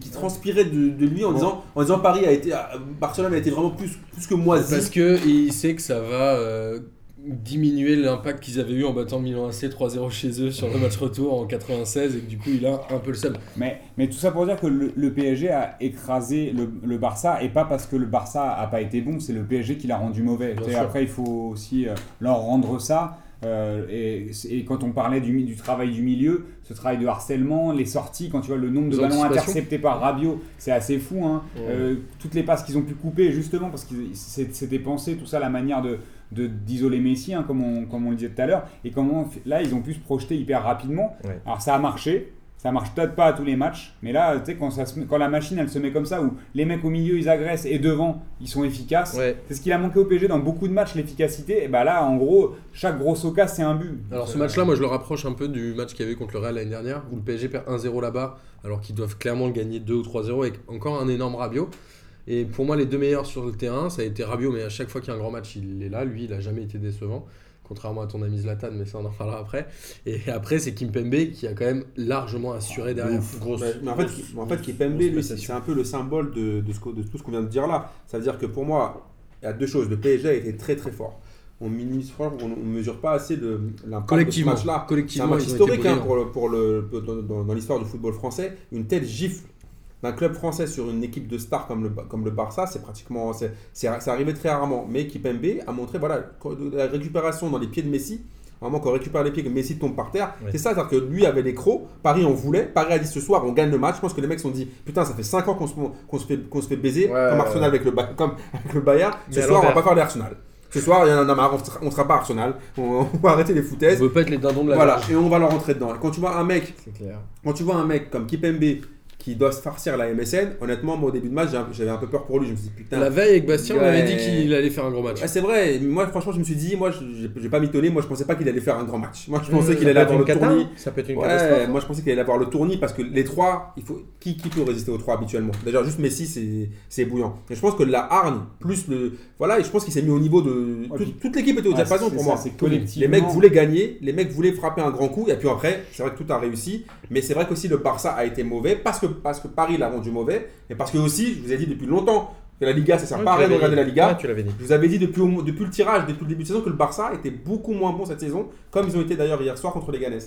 qui, transpirait de, lui en disant, en disant Paris a été, Barcelone a été vraiment plus, plus que moisi. Parce que il sait que ça va euh, diminuer l'impact qu'ils avaient eu en battant Milan AC 3-0 chez eux sur le match retour en 96 et que du coup il a un peu le seum. Mais, mais tout ça pour dire que le, le PSG a écrasé le, le Barça et pas parce que le Barça a pas été bon, c'est le PSG qui l'a rendu mauvais. Et après, il faut aussi euh, leur rendre ça. Euh, et, et quand on parlait du, travail du milieu, ce travail de harcèlement, les sorties, quand tu vois le nombre de Les ballons interceptés par Rabiot, c'est assez fou. Hein. Ouais. Euh, toutes les passes qu'ils ont pu couper, justement, parce que c'était pensé, tout ça, la manière de de- d'isoler Messi, hein, comme, on, comme on le disait tout à l'heure, et comment là ils ont pu se projeter hyper rapidement. Ouais. Alors ça a marché, ça marche peut-être pas à tous les matchs, mais là, tu sais, quand, ça se met- quand la machine elle se met comme ça, où les mecs au milieu ils agressent et devant ils sont efficaces, Ouais. c'est ce qu'il a manqué au PSG dans beaucoup de matchs, l'efficacité. Et bah là, en gros, chaque grosse occasion c'est un but. Alors ce Euh, match-là, moi je le rapproche un peu du match qu'il y avait contre le Real l'année dernière, où le PSG perd 1-0 là-bas, alors qu'ils doivent clairement le gagner 2 ou 3-0 avec encore un énorme Rabiot. Et pour moi, les deux meilleurs sur le terrain, ça a été Rabiot, mais à chaque fois qu'il y a un grand match, il est là. Lui, il a jamais été décevant, contrairement à ton ami Zlatan, mais ça on en parlera après. Et après, c'est Kimpembe qui a quand même largement assuré derrière. Grosse. Ouais, mais en fait, grosse- en fait grosse lui, c'est un peu le symbole de, de, ce que- de tout ce qu'on vient de dire là. Ça veut dire que pour moi, il y a deux choses. Le PSG a été très très fort. On minimise, on ne mesure pas assez l'impact de ce Collectivement, match-là. C'est un match historique hein, pour, le, pour le, dans, dans- dans l'histoire du football français. Une telle gifle d'un club français sur une équipe de stars comme le, comme le Barça, c'est pratiquement. C'est arrivé très rarement. Mais Kipembe a montré voilà, la récupération dans les pieds de Messi. Vraiment, quand on récupère les pieds, que Messi tombe par terre. C'est ça, c'est-à-dire que lui avait les crocs. Paris en voulait. Paris a dit ce soir, on gagne le match. Je pense que les mecs se sont dit, putain, ça fait 5 ans qu'on se, qu'on se, fait, qu'on se fait baiser, Ouais, comme ouais, Arsenal avec le, comme avec le Bayern. Ce soir, on va pas faire l'Arsenal. Ce soir, il y en a marre, on sera, on sera pas Arsenal. On, on va arrêter les On foutaises. veut pas être les dindons de la Voilà, et on va leur rentrer dedans. Et quand tu vois un mec C'est clair. quand tu vois un mec comme Kipembe qui doit se farcir la MSN, honnêtement, moi au début de match, j'avais un peu peur pour lui. Je me suis dit, putain. La veille avec Bastien, on Ouais. avait dit qu'il allait faire un gros match. Ouais, c'est vrai, moi franchement, je me suis dit, moi je vais pas m'étonner, moi je pensais pas qu'il allait faire un grand match. Moi je pensais Mmh, qu'il Ça allait avoir le cata, tournis. hein. Ça peut être une Ouais, catastrophe. moi je pensais qu'il allait avoir le tournis parce que les trois, il faut qui, qui peut résister aux trois habituellement? Déjà juste Messi c'est c'est bouillant. Et je pense que la hargne plus le voilà, et je pense qu'il s'est mis au niveau de tout- toute l'équipe était au Ouais, diapason pour ça, moi. c'est Les mecs voulaient gagner, les mecs voulaient frapper un grand coup et puis après, c'est vrai que tout a réussi, mais c'est vrai qu'aussi le Barça a été mauvais parce que parce que Paris l'a rendu mauvais et parce que aussi, je vous ai dit depuis longtemps que la Liga ça sert Ouais, pas à rien de regarder la. Liga. Ouais, tu l'avais dit. Je vous avais dit depuis, depuis le tirage, depuis le début de saison, que le Barça était beaucoup moins bon cette saison, comme ils ont été d'ailleurs hier soir contre les Ganes.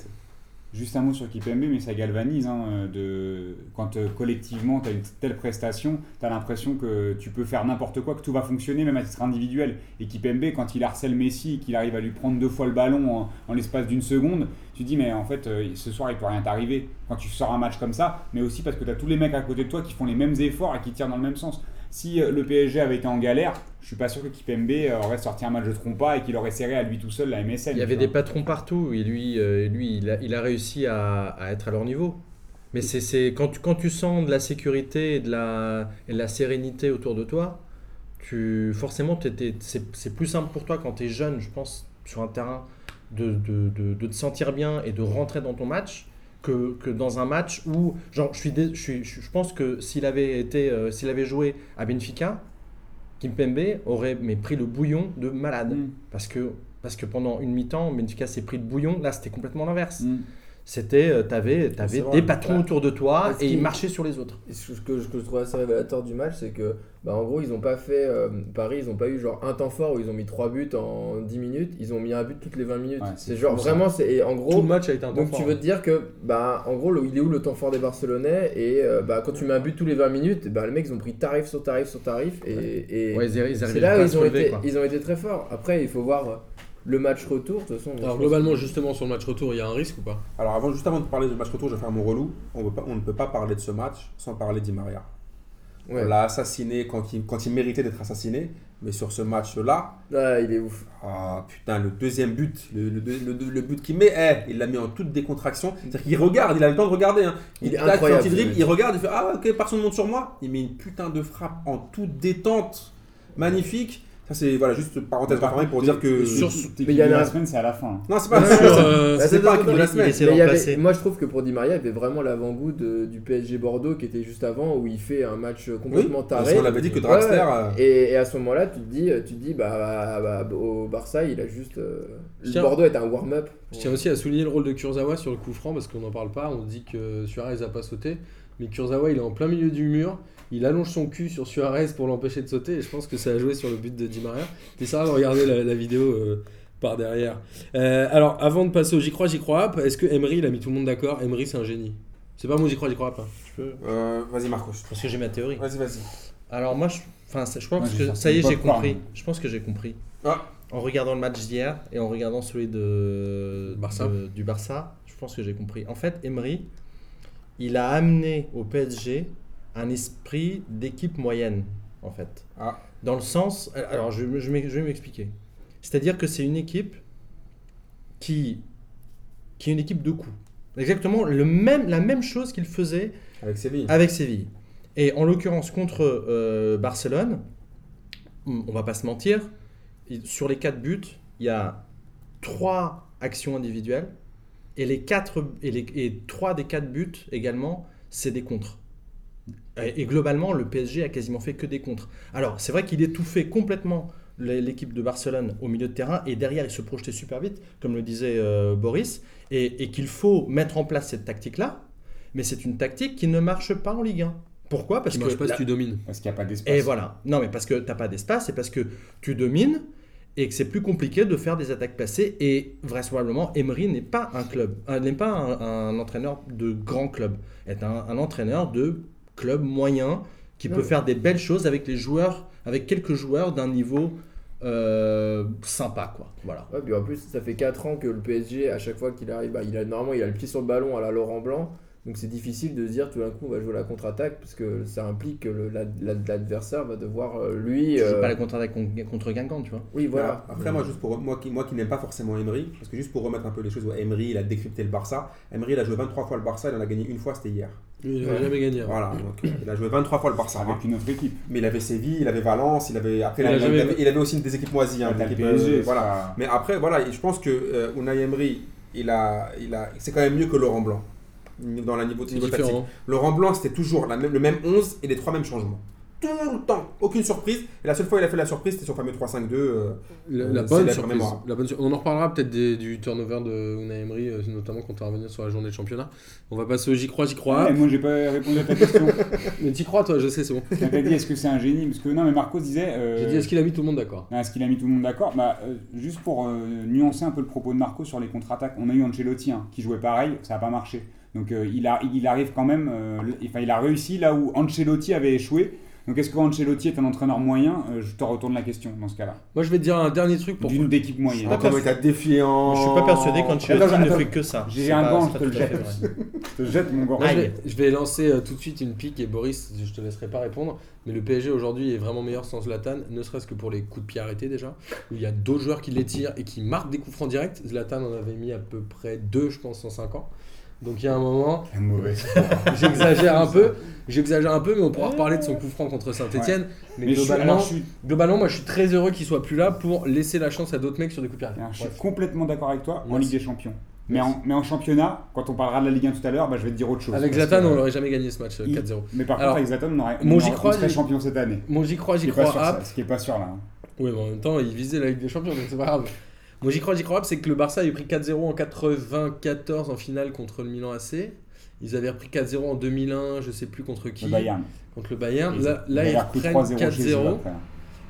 Juste un mot sur Kipembe, mais ça galvanise. hein, de... Quand euh, collectivement tu as une telle prestation, tu as l'impression que tu peux faire n'importe quoi, que tout va fonctionner, même à titre individuel. Et Kipembe, quand il harcèle Messi et qu'il arrive à lui prendre deux fois le ballon en, en l'espace d'une seconde, tu te dis, mais en fait, euh, ce soir, il peut rien t'arriver quand tu sors un match comme ça, mais aussi parce que tu as tous les mecs à côté de toi qui font les mêmes efforts et qui tirent dans le même sens. Si euh, le PSG avait été en galère, je suis pas sûr que Kipembe euh, aurait sorti un match de trompa et qu'il aurait serré à lui tout seul la MSN. Il y avait des patrons partout et lui, euh, lui il, a, il a réussi à, à être à leur niveau. Mais c'est c'est- quand, tu, quand tu sens de la sécurité et de la, et de la sérénité autour de toi, tu, forcément c'est plus simple pour toi quand tu es jeune, je pense, sur un terrain, de, de, de- de te sentir bien et de rentrer dans ton match. Que, que dans un match où, genre, je, suis dé- je, suis, je je pense que s'il avait, été, euh, s'il avait joué à Benfica, Kimpembe aurait mais, pris le bouillon de malade. Mm. Parce que, parce que pendant une mi-temps, Benfica s'est pris le bouillon. Là, c'était complètement l'inverse. Mm. C'était, euh, t'avais, t'avais C'est vrai, des patrons autour de toi Parce et ils marchaient sur les autres. Ce que, je trouve assez révélateur du match, c'est que, bah, en gros, ils ont pas fait. euh, Paris, ils ont pas eu genre un temps fort où ils ont mis 3 buts en 10 minutes. Ils ont mis un but toutes les 20 minutes. Ouais, c'est genre ça. vraiment. c'est- Et en Tout gros. le match a été un temps Donc tu veux te dire que, bah, en gros, le- il est où le temps fort des Barcelonais Et euh, bah, quand tu mets un but tous les 20 minutes, bah, les mecs ils ont pris tarif sur tarif sur tarif. Et, et Ouais, c'est arrivaient là où ils se ont, relever, été, quoi. ils ont été très forts. Après, il faut voir euh, le match retour. De toute façon, Alors globalement, que- justement, sur le match retour, il y a un risque ou pas? Alors avant, juste avant de parler du match retour, je vais faire mon relou. On, veut pas- on ne peut pas parler de ce match sans parler d'I Maria. Ouais. On l'a assassiné quand il, quand il méritait d'être assassiné, mais sur ce match-là, Ah, il est ouf. ah putain, le deuxième but, le, le, le- le but qu'il met, eh, il l'a mis en toute décontraction. C'est-à-dire qu'il regarde, il a le temps de regarder. hein. Il est incroyable, Quand il dribble, il regarde, il fait Ah, ok, personne ne monte sur moi. Il met une putain de frappe en toute détente, magnifique. Ça, c'est voilà, juste parenthèse Par refermée pour dire que. sur- mais il y a- la semaine, c'est à la fin. Non, c'est pas euh, c'est pas de la semaine. moi je trouve que pour Di Maria, il y avait vraiment l'avant-goût du PSG Bordeaux qui était juste avant où il fait un match complètement Parce taré. qu'on avait dit que Draxler. euh, Et, à ce moment-là, tu te dis, tu te dis bah, bah, bah, au Barça, il a juste. euh. Bordeaux est un warm-up. Je tiens aussi à souligner le rôle de Kurzawa sur le coup franc parce qu'on n'en parle pas. On dit que Suarez a pas sauté, mais Kurzawa il est en plein milieu du mur. Il allonge son cul sur Suarez pour l'empêcher de sauter et je pense que ça a joué sur le but de Di Maria. T'essaieras de regarder la, la vidéo euh, par derrière. Euh, alors avant de passer au j'y crois, j'y crois pas, est-ce que Emery il a mis tout le monde d'accord? Emery c'est un génie. C'est pas mon j'y crois, j'y crois pas. Peux- euh, Vas-y, Marcos. Parce que j'ai ma théorie. Vas-y, vas-y. Alors moi, je, enfin, ça- je pense Moi, que ça y est, j'ai compris. Je pense que j'ai compris. Ah. En regardant le match d'hier et en regardant celui de, Barça. de- du Barça, je pense que j'ai compris. En fait, Emery, il a amené au PSG un esprit d'équipe moyenne, en fait. Ah. Dans le sens, alors je, je m'ex- je vais m'expliquer. C'est-à-dire que c'est une équipe qui, qui est une équipe de coups. Exactement le même, la même chose qu'il faisait Avec Séville. avec Séville. Et en l'occurrence contre euh, Barcelone, on va pas se mentir, sur les quatre buts, il y a trois actions individuelles et les quatre et, les, et trois des quatre buts également, c'est des contres. Et, et globalement, le PSG a quasiment fait que des contres. Alors, c'est vrai qu'il étouffait complètement l'é- l'équipe de Barcelone au milieu de terrain et derrière, il se projetait super vite, comme le disait euh, Boris, et, et qu'il faut mettre en place cette tactique-là, mais c'est une tactique qui ne marche pas en Ligue 1. Pourquoi? Parce Tu que pas la- si tu domines. Parce qu'il n'y a pas d'espace. et voilà. Non, mais parce que tu n'as pas d'espace, c'est parce que tu domines et que c'est plus compliqué de faire des attaques placées. Et vraisemblablement, Emery n'est pas un club, euh, n'est pas un, un entraîneur de grand club. est un, un entraîneur de club moyen qui Non, peut faire des belles choses avec les joueurs, avec quelques joueurs d'un niveau euh, sympa quoi. Voilà. Ouais, puis en plus, ça fait 4 ans que le PSG, à chaque fois qu'il arrive, bah, il a, normalement, il a le pied sur le ballon à la Laurent Blanc. Donc c'est difficile de se dire tout d'un coup on va jouer la contre-attaque parce que ça implique que le- la- la- l'adversaire va devoir euh, lui. Tu joues euh, pas la contre-attaque con- contre Guingamp, tu vois. Oui, voilà. Après, moi, juste pour moi qui, moi qui n'aime pas forcément Emery, parce que juste pour remettre un peu les choses, ouais, Emery, il a décrypté le Barça. Emery, il a joué 23 fois le Barça, il en a gagné une fois, c'était hier. Il n'a Ouais. jamais gagné. avant. Voilà, donc euh, il a joué 23 fois le Barça. hein. Avec une autre équipe. Mais il avait Séville, il avait Valence, il avait. Après, Il il, avait, jamais- il avait- il avait aussi des équipes moisies. hein, des PSG, euh, voilà. Mais après, voilà, je pense que euh, Unai Emery, il a, il a, c'est quand même mieux que Laurent Blanc. Dans la niveau, niveau tactique. Laurent Blanc, c'était toujours la même, le même 11 et les trois mêmes changements. Tout le temps, aucune surprise. Et la seule fois où il a fait la surprise, c'était sur le fameux 3-5-2. euh, La, Euh, la bonne surprise. mémoire. La bonne sur- On en reparlera peut-être des- du turnover de Unai Emery, euh, notamment quand on va revenir sur la journée de championnat. On va passer au j'y crois, j'y crois. Ouais, moi j'ai pas répondu à ta question. Mais t'y crois, toi, je sais, c'est bon. T'as dit est-ce que c'est un génie? Parce que non, mais Marcos disait. euh, J'ai dit, est-ce qu'il a mis tout le monde d'accord? Est-ce qu'il a mis tout le monde d'accord? Bah, euh, Juste pour euh, nuancer un peu le propos de Marco sur les contre-attaques, on a eu Ancelotti hein, qui jouait pareil, ça n'a pas marché. Donc euh, il, a, il arrive quand même, euh, enfin, il a réussi là où Ancelotti avait échoué. Donc est-ce que Ancelotti est un entraîneur moyen? Euh, Je te retourne la question dans ce cas-là. Moi, je vais te dire un dernier truc pour. D'une d'équipe moyenne. il t'a défiant. Je suis pas persuadé qu'Ancelotti Attends, ne attends. fait que ça. J'ai un c'est je te le jette. Je te jette mon gant. Je, vais, Aïe. je vais lancer euh, tout de suite une pique et Boris, je te laisserai pas répondre. Mais le PSG aujourd'hui est vraiment meilleur sans Zlatan, ne serait-ce que pour les coups de pied arrêtés déjà. Où il y a d'autres joueurs qui les tirent et qui marquent des coups francs directs. Zlatan en avait mis à peu près deux, je pense, en 5 ans. Donc il y a un moment, Un mauvais. j'exagère un peu, j'exagère un peu, mais on pourra reparler de son coup franc contre Saint-Etienne. Mais, Mais je suis, globalement, alors, je suis, globalement, moi je suis très heureux qu'il soit plus là pour laisser la chance à d'autres mecs sur des coups de je suis complètement d'accord avec toi en. Ligue des Champions. Mais en, mais en championnat, quand on parlera de la Ligue 1 tout à l'heure, bah, je vais te dire autre chose. Avec Zlatan, que, on euh, n'aurait jamais gagné ce match euh, il- 4-0. Mais par Alors, contre, avec Zlatan, on, aurait, moi, on, crois, serait champion cette année. Moi j'y crois, j'y pas crois. sûr, Hap. ça, ce qui est pas sûr là. hein. Oui, mais en même temps, il visait la Ligue des Champions, donc c'est pas grave. Moi, j'y crois, j'y crois, c'est que le Barça avait pris 4-0 en 94 en finale contre le Milan AC. Ils avaient repris 4-0 en 2001, je sais plus contre qui. Le Bayern. Contre le Bayern. Là, là ils reprennent 3-0 chez eux 4-0. après.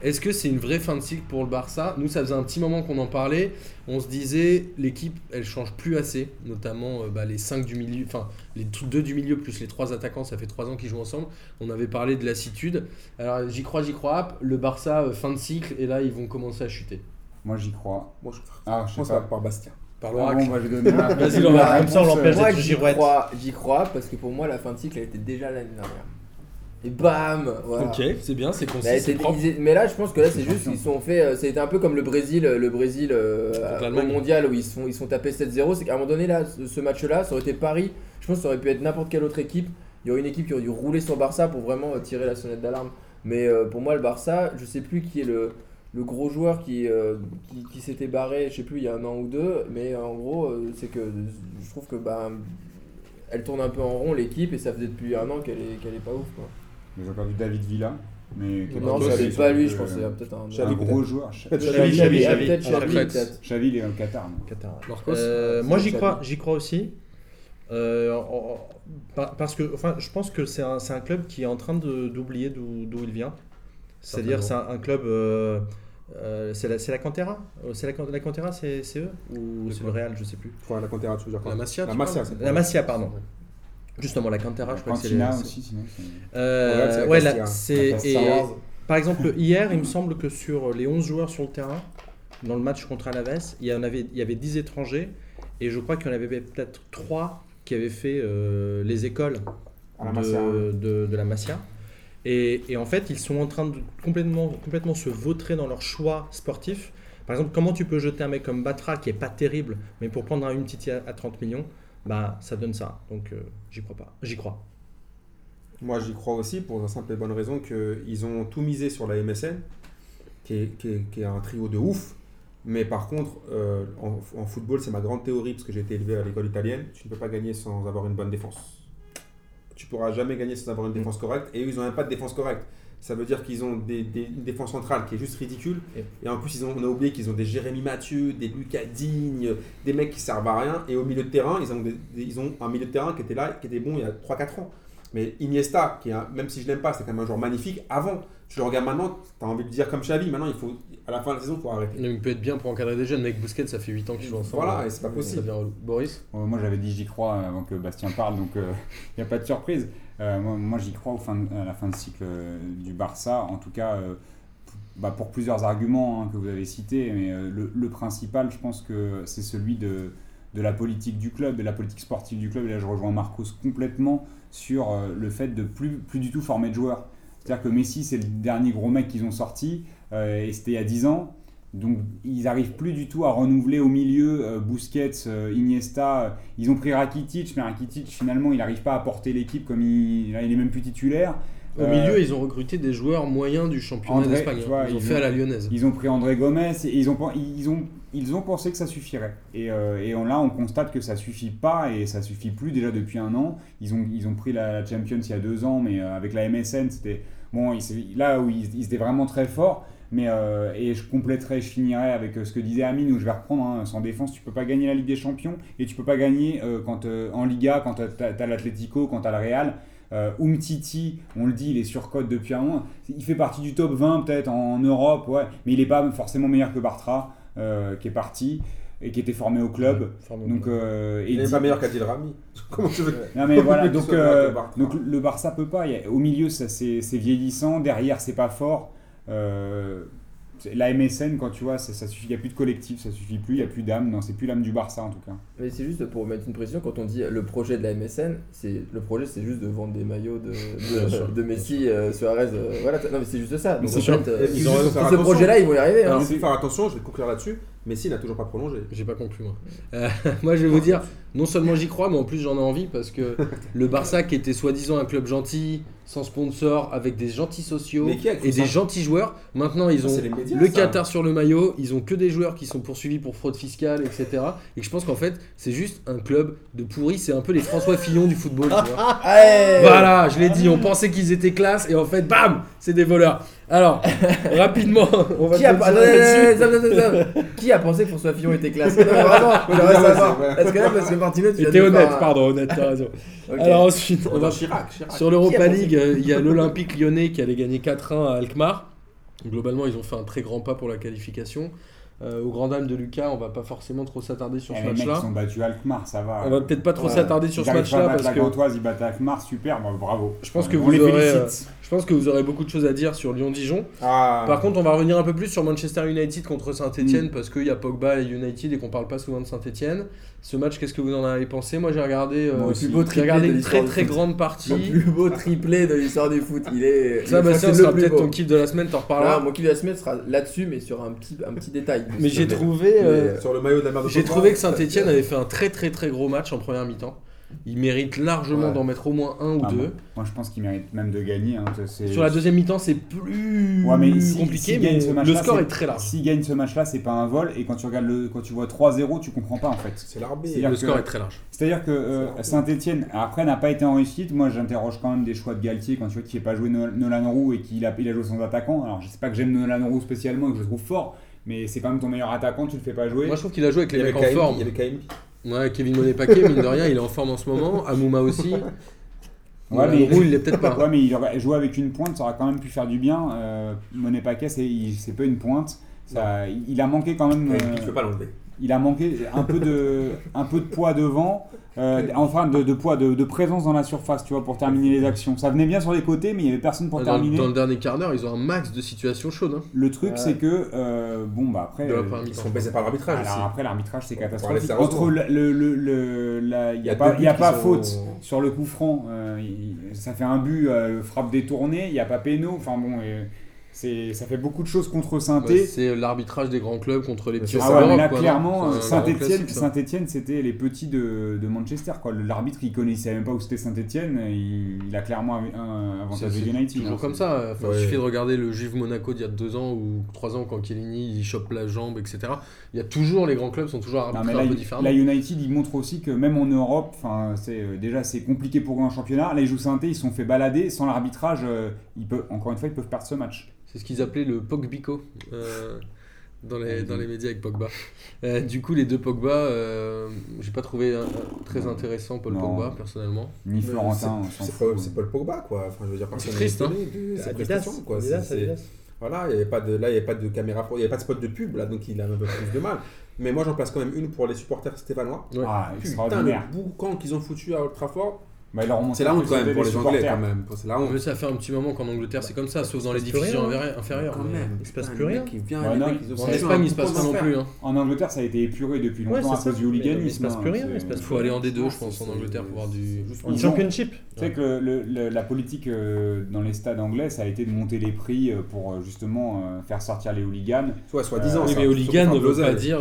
Est-ce que c'est une vraie fin de cycle pour le Barça? Nous, ça faisait un petit moment qu'on en parlait. On se disait, l'équipe, elle change plus assez, notamment euh, bah, les 5 du milieu, enfin les 2 du milieu plus les 3 attaquants, ça fait 3 ans qu'ils jouent ensemble. On avait parlé de lassitude. Alors, j'y crois, j'y crois. Le Barça, euh, fin de cycle, et là, ils vont commencer à chuter. Moi j'y crois. Moi, je Ah, je pense pas. par Bastien. Par Ah l'oracle. bon, bah, je vais donner ma- Vas-y, réponse, Comme ça, on l'empêche euh, Moi, d'être j'y girouette. crois, j'y crois parce que pour moi, la fin de cycle, elle était déjà l'année dernière. Et bam voilà. Ok, c'est bien, c'est concis, Mais, là, je pense que là, c'est juste qu'ils sont fait. euh, C'était un peu comme le Brésil, euh, le Brésil euh, au mondial où ils se sont, ils sont tapés 7-0. C'est qu'à un moment donné, là, ce, match-là, ça aurait été Paris. Je pense que ça aurait pu être n'importe quelle autre équipe. Il y aurait une équipe qui aurait dû rouler sur Barça pour vraiment euh, tirer la sonnette d'alarme. Mais euh, pour moi, le Barça, je sais plus qui est le, le gros joueur qui, euh, qui, qui s'était barré, je sais plus, il y a un an ou deux. Mais en gros, euh, c'est que je trouve que bah, elle tourne un peu en rond l'équipe et ça faisait depuis un an qu'elle est, qu'elle est pas ouf. Quoi. J'ai perdu David Villa. Mais qui est Non, n'est pas lui, euh, je pense. C'est peut-être un. Un gros joueur. Ch- Peut-être Xavi, Xavi, Xavi. peut-être À la Xavi, retraite. peut-être. Xavi, il est au Qatar. Qatar. Euh, c'est moi j'y crois, j'y crois aussi. Euh, parce que enfin, je pense que c'est un, c'est un club qui est en train d'oublier d'où d'où il vient. C'est-à-dire c'est un, un club. euh, euh, c'est la, c'est la Cantera Euh, C'est la, Can- la Cantera, c'est c'est eux Ou c'est quoi le Real, je sais plus. Enfin, la Cantera, tu veux dire quoi La Masia, La Masia, La pardon. Justement, la Cantera, je crois que c'est les- aussi, sinon. Euh, Ouais, là, c'est- par exemple, hier, il me semble que sur les 11 joueurs sur le terrain, dans le match contre Alaves, il y, en avait, il y avait 10 étrangers, et je crois qu'il y en avait peut-être 3 qui avaient fait euh, les écoles de la Masia. Et, en fait, ils sont en train de complètement, complètement se vautrer dans leur choix sportif. Par exemple, comment tu peux jeter un mec comme Batra, qui est pas terrible, mais pour prendre un une Titi à, à 30 millions, bah ça donne ça. Donc euh, j'y crois pas. J'y crois. Moi, j'y crois aussi pour la simple et bonne raison qu'ils ont tout misé sur la MSN, qui est, un trio de ouf. Mais par contre, euh, en football, c'est ma grande théorie, parce que j'ai été élevé à l'école italienne, tu ne peux pas gagner sans avoir une bonne défense. Tu pourras jamais gagner sans avoir une défense correcte, et eux, ils n'ont même pas de défense correcte. Ça veut dire qu'ils ont des, des- une défense centrale qui est juste ridicule. Et- en plus, ils ont, on a oublié qu'ils ont des Jérémy Mathieu, des Lucas Digne, des mecs qui servent à rien. Et au milieu de terrain, ils ont, des- ils ont un milieu de terrain qui était là, qui était bon il y a 3-4 ans. Mais Iniesta, qui est un- même si je l'aime pas, c'est quand même un joueur magnifique. Avant, tu le regardes maintenant, tu as envie de dire comme Xavi. Maintenant, il faut, à la fin de la saison, il faut arrêter. Il peut être bien pour encadrer des jeunes. Avec Busquets, ça fait 8 ans qu'ils jouent ensemble. Voilà, et c'est pas possible. Boris? Euh, moi j'avais dit j'y crois avant que Bastien parle, donc il n'y a pas de surprise. Euh, moi moi, j'y crois au fin de- à la fin de cycle euh, du Barça. En tout cas, euh, bah, pour plusieurs arguments hein, que vous avez cités, mais euh, le, le principal, je pense que c'est celui de, de la politique du club, de la politique sportive du club. Et là, je rejoins Marcos complètement sur euh, le fait de plus, plus du tout former de joueurs. C'est-à-dire que Messi, c'est le dernier gros mec qu'ils ont sorti, euh, et c'était il y a 10 ans. Donc, ils n'arrivent plus du tout à renouveler au milieu euh, Busquets, euh, Iniesta. euh, Ils ont pris Rakitic, mais Rakitic, finalement, il n'arrive pas à porter l'équipe comme il, là, il est même plus titulaire. Au milieu, ils ont recruté des joueurs moyens du championnat André, d'Espagne. tu hein. Ils ont ils fait ont- à la lyonnaise. Ils ont pris André Gomez et ils ont, ils ont, ils ont pensé que ça suffirait. Et, euh, et on- là, on constate que ça suffit pas et ça suffit plus déjà depuis un an. Ils ont, ils ont pris la Champions il y a deux ans, mais avec la MSN, c'était bon. c'est là où ils, ils étaient vraiment très forts. Mais euh, et je compléterai, je finirai avec euh, ce que disait Amine, où je vais reprendre hein, sans défense, tu peux pas gagner la Ligue des Champions et tu peux pas gagner euh, quand en Liga quand tu as, l'Atlético, quand tu as le Real. Umtiti, on le dit, il est surcote depuis un moment. Il fait partie du top 20 peut-être en Europe, ouais, mais il n'est pas forcément meilleur que Bartra, qui est parti et qui était formé au club. Formé. Donc, euh, Il n'est pas meilleur qu'Adil Rami. Comment tu veux non mais voilà, donc, euh, donc le Barça peut pas. A- au milieu, ça c'est vieillissant. Derrière, c'est pas fort. Euh, la MSN, quand tu vois, ça, ça suffit. Il n'y a plus de collectif, ça suffit plus. Il n'y a plus d'âme. Non, c'est plus l'âme du Barça en tout cas. Mais c'est juste pour mettre une précision, quand on dit le projet de la MSN, c'est le projet c'est juste de vendre des maillots de, de, de Messi, euh, Suarez, euh, voilà, non mais c'est juste ça. Donc c'est en sûr. fait, euh, ce projet-là, ils vont y arriver. hein. Alors, il faut faire attention, je vais conclure là-dessus. Messi n'a toujours pas prolongé. J'ai pas conclu moi. Euh, moi je vais vous dire, non seulement j'y crois, mais en plus j'en ai envie parce que le Barça qui était soi-disant un club gentil, sans sponsor, avec des gentils sociaux et des gentils joueurs, maintenant ils Ça, ont médias, le. Qatar sur le maillot, ils ont que des joueurs qui sont poursuivis pour fraude fiscale, etc. Et je pense qu'en fait c'est juste un club de pourris, c'est un peu les François Fillon du football. tu vois. Voilà, je l'ai dit, on pensait qu'ils étaient classe et en fait, bam, c'est des voleurs. Alors, rapidement, on va Qui a. Qui a pensé que François Fillon était classe Vraiment. Est-ce que là, parce que Martino, tu de honnête, pardon, honnête, t'as raison. Ok. Alors ensuite, on va Chirac, Chirac. sur l'Europa League, euh, il y a l'Olympique lyonnais qui allait gagner 4-1 à Alkmaar. Globalement, ils ont fait un très grand pas pour la qualification. Euh, au grand dame de Lucas, on va pas forcément trop s'attarder sur Et ce match-là. qui ont battu Alkmaar, ça va. On va peut-être pas trop Ouais. s'attarder sur Ils ce match-là parce la que Gantoise, ils battent Alkmaar, super, bravo. je pense que On vous les aurez, félicite. Je pense que vous aurez beaucoup de choses à dire sur Lyon-Dijon. Ah. Par contre, on va revenir un peu plus sur Manchester United contre Saint-Etienne parce qu'il y a Pogba et United et qu'on parle pas souvent de Saint-Etienne. Ce match, qu'est-ce que vous en avez pensé? Moi, j'ai regardé, euh, Mon plus beau j'ai triplé regardé de une très grande partie. Le plus beau triplé de l'histoire du foot. Il est. Ça, Bastien, c'est sera peut-être ton kiff de la semaine, t'en Ah, reparleras. mon kiff de la semaine sera là-dessus, mais sur un petit, un petit détail. Mais j'ai trouvé, euh, Sur le maillot de la j'ai trouvé que Saint-Etienne avait fait un très très très gros match en première mi-temps. Il mérite largement Ouais. d'en mettre au moins un ou Ah, deux. moi, moi, je pense qu'ils méritent même de gagner. hein, Sur la deuxième mi-temps, c'est plus Ouais, mais si- compliqué, s'ils mais le score est très large. S'ils gagnent ce match-là, c'est pas un vol. Et quand tu regardes le, quand tu vois 3-0, tu comprends pas en fait. C'est l'arbitre. C'est-à-dire Le que- score est très large. C'est-à-dire que euh, Saint-Etienne, après, n'a pas été en réussite. Moi, j'interroge quand même des choix de Galtier quand tu vois qu'il n'a pas joué No- Nolan Roux et qu'il a, il a joué sans attaquant. Alors, je sais pas que j'aime Nolan Roux spécialement et que je le trouve fort, mais c'est quand même ton meilleur attaquant, tu le fais pas jouer. Moi, je trouve qu'il a joué avec les mecs en forme. Il y avait KMB. Ouais, Kevin Monet-Paquet, mine de rien, il est en forme en ce moment. Amouma aussi. Ouais, Ouais, mais- Roux, il l'est peut-être pas. Ouais, mais il aurait joué avec une pointe, ça aurait quand même pu faire du bien. Euh, Monet Paquet, c'est il- c'est pas une pointe. Ça, il a manqué quand même. Euh, Tu peux pas l'enlever. Il a manqué un peu de, un peu de poids devant, euh, enfin de, de poids, de, de présence dans la surface, tu vois, pour terminer les actions. Ça venait bien sur les côtés, mais il y avait personne pour Dans, terminer. dans le dernier quart d'heure, ils ont un max de situations chaudes. hein, Le truc, Ouais. c'est que, euh, bon, bah après. euh, Ils sont baisés par l'arbitrage aussi. après, l'arbitrage, c'est catastrophique. Entre le, le, le- il n'y a, pas, il y a pas faute sont- sur le coup franc. euh, ça fait un but, euh, frappe détournée, il n'y a pas péno. Enfin bon, euh, ça fait beaucoup de choses contre Ouais, Saint-Etienne. c'est l'arbitrage des grands clubs contre les Mais petits Ah ouais, mais là, quoi, clairement, ça. Saint-Etienne, c'était les petits de, de Manchester. Quoi. L'arbitre, il connaissait même pas où c'était Saint-Etienne. Il, il a clairement un, un C'est avantage c'est United. toujours hein. comme ça. Enfin, Ouais. Il suffit de regarder le Juve Monaco d'il y a deux ans ou trois ans quand Chiellini il chope la jambe, etc. Il y a toujours les grands clubs sont toujours arbitrés là, un peu différemment. là, United, il montre aussi que même en Europe, enfin, c'est euh, déjà c'est compliqué pour eux en championnat. Là, ils jouent saint ils se sont fait balader sans l'arbitrage. euh, ils peuvent, encore une fois, ils peuvent perdre ce match. C'est ce qu'ils appelaient le Pogbico euh, dans, les, Ouais, dans les médias avec Pogba. Euh, du coup, les deux Pogba, euh, j'ai pas trouvé euh, très intéressant Paul Non. Pogba personnellement. Ni Florentin, C'est. Paul, c'est Paul Pogba, quoi. Enfin, je veux dire, personne triste, hein. Adidas, prestation, quoi. Adidas, C'est- c'est-. Voilà, il y avait pas de, là, il n'y avait pas de caméra, pour- il n'y avait pas de spot de pub, là, donc il a un peu plus de mal. Mais moi, j'en place quand même une pour les supporters stéphanois. Ouais. Ah, Putain, le boucan qu'ils ont foutu à Old Trafford, Bah, C'est la honte quand même pour les Anglais quand même. C'est la honte. Mais ça fait un petit moment qu'en Angleterre c'est comme ça, sauf dans les inférie- inférieures. Quand mais- même. il se passe plus rien. ont En Espagne il se passe pas non plus. Hein. En Angleterre, ça a été épuré depuis Ouais, longtemps c'est à cause du hooliganisme. il se passe hein, plus rien, il faut aller en D2 Non, je pense en Angleterre pour voir du. En championship. Tu sais que la politique euh, dans les stades anglais, ça a été de monter les prix euh, pour euh, justement faire sortir les hooligans. Ouais, soi-disant. Mais hooligan ne veut pas dire.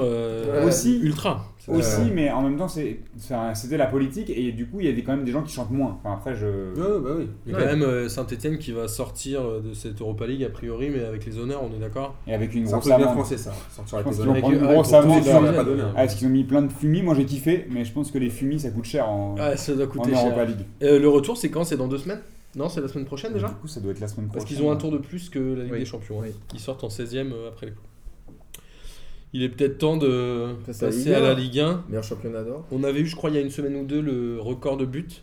Aussi. ultra. Aussi, Euh, mais en même temps, c'était la politique et du coup, il y a des- quand même des gens qui chantent moins. Enfin, après, je. Ouais, bah oui. Il y a quand même Saint-Etienne qui va sortir euh, de cette Europa League a priori, mais avec les honneurs, on est d'accord? Et avec une grosse peu bien amende. français ça. Sortir avec les honneurs. une grosse amende. euh. Ah, Est-ce qu'ils ont mis plein de fumis Moi j'ai kiffé, mais je pense que les fumis ça coûte cher en, ça doit en coûter Europa cher. League. Euh, le retour, c'est quand? C'est dans deux semaines? Non, c'est la semaine prochaine déjà? Du coup, ça doit être la semaine prochaine. Parce qu'ils ont un tour de plus que la Ligue Oui. des Champions. hein. Oui. Ils sortent en 16ème euh, après les coups. Il est peut-être temps de Passer à la passer Ligue à la 1. Ligue 1. Meilleur championnat d'or. On avait eu, je crois, il y a une semaine ou deux, le record de buts.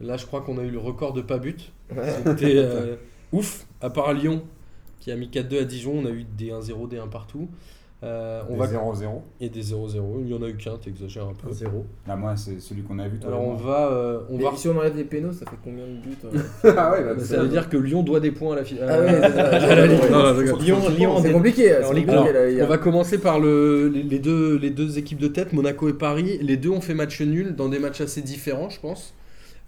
Là, je crois qu'on a eu le record de pas buts. C'était euh, ouf. À part Lyon, qui a mis 4-2 à Dijon, on a eu des 1-0, des 1 partout. Euh, on Des va 0-0. et des 0-0. Il y en a eu qu'un, t'exagères un peu. Zéro. Là, moi, c'est celui qu'on a vu. toi Alors on va, euh, on Mais va. si on enlève les pénaux, ça fait combien de buts euh Ah ouais, bah, Ça veut dire que Lyon doit des points à la finale. Ah ouais. Lyon, C'est compliqué. on va commencer par le, les, les deux, les deux équipes de tête, Monaco et Paris. Les deux ont fait match nul dans des matchs assez différents, je pense.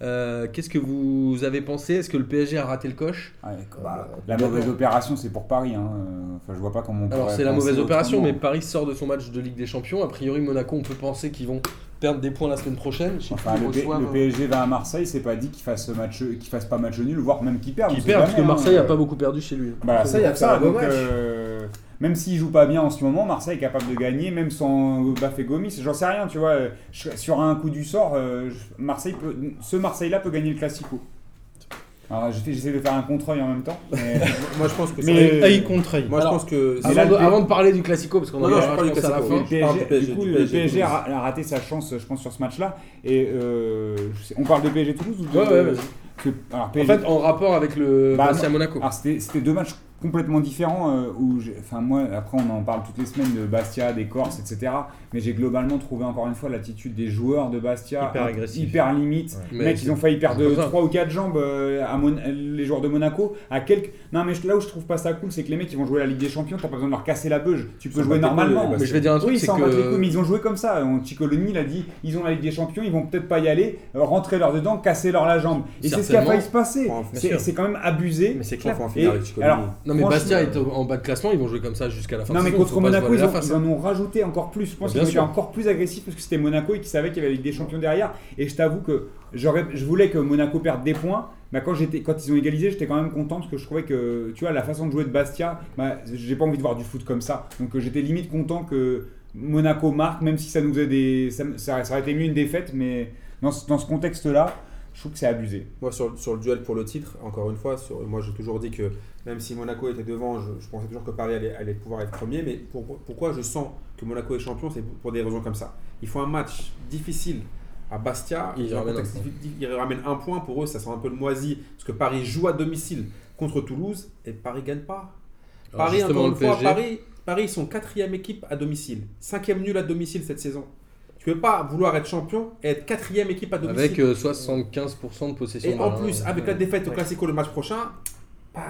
Euh, Qu'est-ce que vous avez pensé? Est-ce que le PSG a raté le coche? Ouais, quoi. Bah, la mauvaise opération, c'est pour Paris. Hein. Enfin, je vois pas comment on Alors c'est la mauvaise opération, mais. Paris sort de son match de Ligue des Champions. A priori, Monaco, on peut penser qu'ils vont perdre des points la semaine prochaine. Enfin, le, P- reçoivent, le PSG va à Marseille, c'est pas dit qu'il fasse, match, qu'il fasse pas match nul, voire même qu'il perde. Qui on sait perd, parce que jamais, Marseille hein. a pas beaucoup perdu chez lui. Bah, a ça. un beau Donc, match. euh, même s'il joue pas bien en ce moment, Marseille est capable de gagner, même sans Bafé Gomis. J'en sais rien, tu vois. Je- Sur un coup du sort, euh, Marseille peut, ce Marseille-là peut gagner le Classico. Alors, j'essaie de faire un contre-œil en même temps. mais- Moi je pense que Mais- Œil contre. Moi je pense que Mais là, Avant, de, avant de parler du Classico, parce qu'on en Non, non, je verra, parle du à la Classico, fin. Je parle du PSG, du coup, du le PSG, PSG a, raté sa chance, je pense, sur ce match-là. Et euh, sais- on parle de PSG Toulouse ou de. Ouais, ouais, que- alors, En PSG fait, en rapport avec le Bah, Monaco. C'était deux matchs complètement différents euh, où j'ai- enfin moi après on en parle toutes les semaines de Bastia, des Corses, etc. Mais j'ai globalement trouvé encore une fois l'attitude des joueurs de Bastia Hyper agressif. hyper limite. Mais Mec, ils ont failli perdre c'est comme ça. 3 ou 4 jambes euh, à Mon- les joueurs de Monaco à quelques Non mais là où je trouve pas ça cool, c'est que les mecs ils vont jouer la Ligue des Champions, t'as pas besoin de leur casser la beuge. Tu peux jouer normalement. les Mais je vais dire un truc, Oui, c'est que mais ils ont joué comme ça. On- Cicoloni, il a dit ils ont la Ligue des Champions, ils vont peut-être pas y aller, euh, rentrer leur dedans, casser leur la jambe. Et c'est ce qui a failli se passer. C'est quand même abusé. Mais c'est clair. font en avec non mais Bastia est en bas de classement, ils vont jouer comme ça jusqu'à la fin. Non de mais contre Monaco, ils, ils hein. en ont rajouté encore plus. Je pense qu'ils sûr. encore plus agressifs parce que c'était Monaco et qu'ils savaient qu'il y avait des Champions derrière. Et je t'avoue que j'aurais, je voulais que Monaco perde des points. Mais quand, j'étais, quand ils ont égalisé, j'étais quand même content parce que je trouvais que, tu vois, la façon de jouer de Bastia, bah, j'ai pas envie de voir du foot comme ça. Donc euh, j'étais limite content que Monaco marque, même si ça nous faisait des. Ça, ça- ça aurait été mieux une défaite, mais dans ce, dans ce contexte-là, je trouve que c'est abusé. Moi, sur, sur le duel pour le titre, encore une fois, sur, moi j'ai toujours dit que même si Monaco était devant, je, je pensais toujours que Paris allait, allait pouvoir être premier. Mais pour- pourquoi je sens que Monaco est champion C'est pour, des raisons comme ça. Ils font un match difficile à Bastia. Ils un ramènent contexte un point. un. Pour eux, ça sent un peu le moisi. Parce que Paris joue à domicile contre Toulouse et Paris gagne pas. Alors, Paris, justement, encore le une fois, PSG. Paris, Paris, ils sont quatrième équipe à domicile. Cinquième nul à domicile cette saison. Tu peux pas vouloir être champion et être quatrième équipe à domicile. Avec euh, 75% de possession. Et en plus, avec la défaite au Ouais. Classico le match prochain, bah,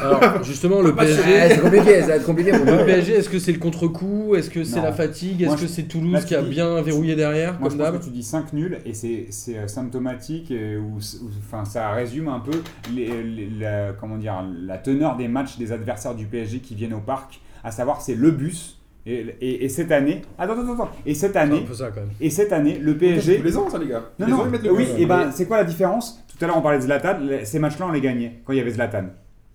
Alors, justement, le PSG. c'est compliqué, ça va être compliqué pour Le. PSG, est-ce que c'est le contre-coup? Est-ce que c'est la fatigue? Est-ce que je- c'est Toulouse là, qui a bien verrouillé derrière, Moi, comme je pense que tu dis 5 nuls et c'est c'est, euh, symptomatique où- enfin, ça résume un peu les- les- la, comment dire, la teneur des matchs des adversaires du PSG qui viennent au parc, à savoir c'est le bus. Et, et- et cette année, attends, attends, attends, et cette année, peu ça quand même. et cette année, le PSG. tous les ans ça les gars. Non, les non, ans, ils le oui, et ben c'est quoi la différence? Tout à l'heure on parlait de Zlatan, ces matchs-là on les gagnait quand il y avait Zlatan.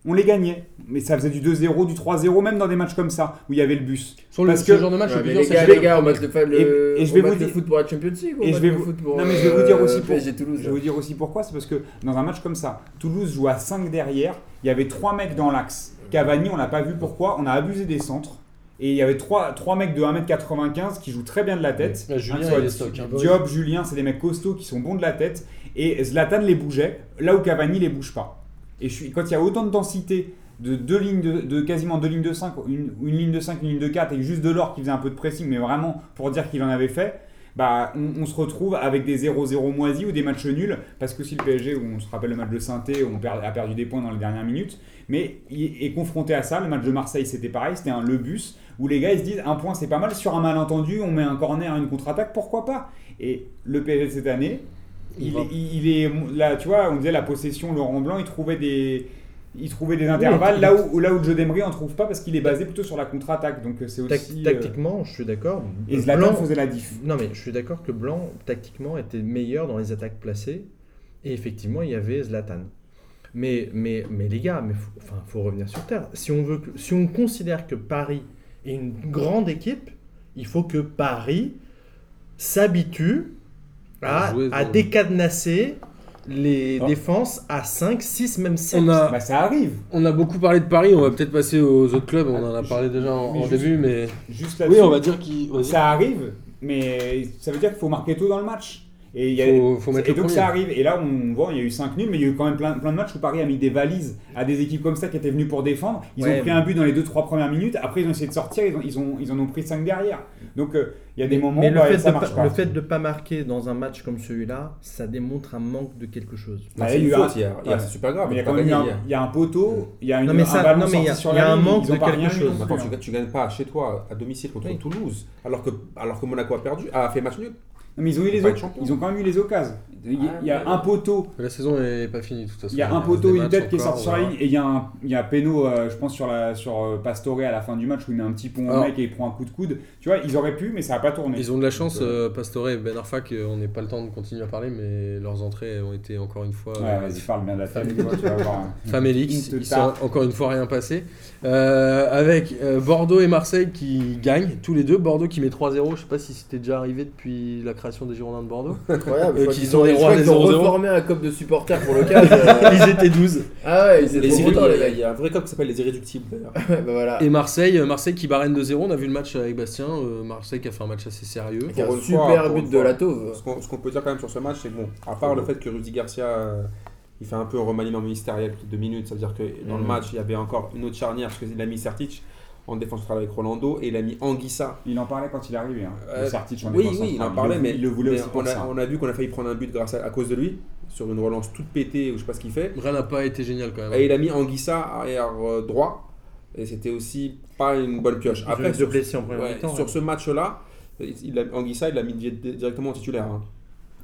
On les gagnait, mais ça faisait du 2-0, du 3-0, même dans des matchs comme ça où il y avait le bus. Sur le, Parce ce que- genre de match, Ouais, le les gars, c'est les que- gars, on va te faire le, Et- et je vais va vous le dire- foot pour la Champions League et je vais le vous- pour non, mais je vais vous dire euh, aussi pour- PSG Toulouse. Je vais vous dire aussi pourquoi, c'est parce que dans un match comme ça, Toulouse joue à 5 derrière, il y avait 3 mecs dans l'axe. Cavani, on l'a pas vu pourquoi, on a abusé des centres. Et il y avait 3, mecs de 1m95 qui jouent très bien de la tête. Ouais, Julien, il stock, hein. Diop, Julien, c'est des mecs costauds qui sont bons de la tête. Et Zlatan les bougeait, là où Cavani les bouge pas. Et je suis, quand il y a autant de densité, de, deux lignes de, de quasiment deux lignes de 5, une, une ligne de 5, une ligne de 4, et juste de l'or qui faisait un peu de pressing, mais vraiment pour dire qu'il en avait fait, bah, on, on se retrouve avec des 0-0 moisis ou des matchs nuls, parce que si le PSG, où on se rappelle le match de saint on perd- a perdu des points dans les dernières minutes, mais il est confronté à ça, le match de Marseille c'était pareil, c'était un le bus, où les gars ils se disent un point c'est pas mal, sur un malentendu, on met un corner, une contre-attaque, pourquoi pas? Et le PSG cette année, Il est- il est là, tu vois, on disait la possession, Laurent Blanc, il trouvait des, il trouvait des intervalles là où, là où le jeu d'Emery en trouve pas parce qu'il est basé plutôt sur la contre-attaque, donc euh, c'est aussi. euh, tactiquement, je suis d'accord. et Zlatan Blanc- faisait la diff. Non, mais je suis d'accord que Blanc, tactiquement, était meilleur dans les attaques placées. Et effectivement, il y avait Zlatan. Mais, mais, mais les gars, il faut, enfin, faut revenir sur Terre. Si on, veut que- si on considère que Paris est une grande équipe, il faut que Paris s'habitue à, décadenasser les Ah. défenses à 5, 6, même 7. On a, Bah ça arrive. on a beaucoup parlé de Paris, on va peut-être passer aux autres clubs, on en a parlé déjà en, Mais en juste- début, mais. Juste Oui, là-dessus. on va dire qu'il. Ça arrive, mais ça veut dire qu'il faut marquer tôt dans le match. Et, il y a- Faut- faut mettre et le donc premier. ça arrive. Et là, on voit, il y a eu 5 nuls, mais il y a eu quand même plein, plein de matchs où Paris a mis des valises à des équipes comme ça qui étaient venues pour défendre. Ils Ouais, ont pris mais- un but dans les 2-3 premières minutes. Après, ils ont essayé de sortir, ils, ont, ils, ont, ils en ont pris 5 derrière. Donc euh, il y a des moments Mais où le, bah, fait ça de marche pas, pas. le fait de ne pas marquer dans un match comme celui-là, ça démontre un manque de quelque chose. Bah, Ah, c'est une un- faute hier. Super grave. Il y a quand même un, hier. il y a un poteau, il y a une, Non, mais un ça- ballon non, mais il y a- sorti sur il y a la un ligne, manque ils ont de pas quelque chose. Attends, hein. tu, tu gagnes pas chez toi à domicile contre. Toulouse, alors que, alors que Monaco a perdu, a fait match nul. Non, mais ils ont, eu les champion. ils ont quand même eu les occasions. Il y a, il y a Ah, un poteau La saison est pas finie de toute façon. Il y a un poteau, une tête qui est sortie sur la voilà. ligne et il y a un, il y a un péno, euh, je pense, sur, la, sur euh, Pastore à la fin du match où il met un petit pont au mec et il prend un coup de coude. Tu vois, ils auraient pu, mais ça n'a pas tourné. Ils ont de la chance, Donc, euh, euh, Pastore et Ben Arfa, qu'on n'ait pas le temps de continuer à parler, mais leurs entrées ont été encore une fois. Ouais, euh, vas-y, parle bien de la famille. Famélix, Une il tarte. s'est encore une fois rien passé. Euh, avec euh, Bordeaux et Marseille qui gagnent, tous les deux. Bordeaux qui met 3-0, je sais pas si c'était déjà arrivé depuis la création des Girondins de Bordeaux. Incroyable. Euh, je crois qui qu'ils sont ont, des je rois crois des qu'ils ont 0-0. reformé un cop de supporters pour l'occasion. euh. Ils étaient 12. ah ouais, ils étaient Les contents, il y a- mecs. il y a un vrai cop qui s'appelle les irréductibles d'ailleurs. Bah voilà. Et Marseille, euh, Marseille qui barrène de 0. On a vu le match avec Bastien. euh, Marseille qui a fait un match assez sérieux. Un super but de la Tauve. Ce qu'on peut dire quand même sur ce match, c'est que bon, à part le fait que Rudy Garcia, il fait un peu un remaniement ministériel les deux minutes, ça veut dire que dans le Mhm. match, il y avait encore une autre charnière, parce qu'il a mis Sertic en défense centrale avec Rolando, et il a mis Anguissa. Il en parlait quand il est arrivé. Hein. Euh, le en Oui, oui, il en parlait, mais, il le voulait aussi pour on, a, ça. on a vu qu'on a failli prendre un but grâce à, à cause de lui, sur une relance toute pétée, ou je sais pas ce qu'il fait. Rien n'a pas été génial quand même. Et il a mis Anguissa arrière euh, droit, et c'était aussi pas une bonne pioche. Après, sur, en ouais, sur ouais. ce match-là, il a, Anguissa, il l'a mis di- directement en titulaire. hein.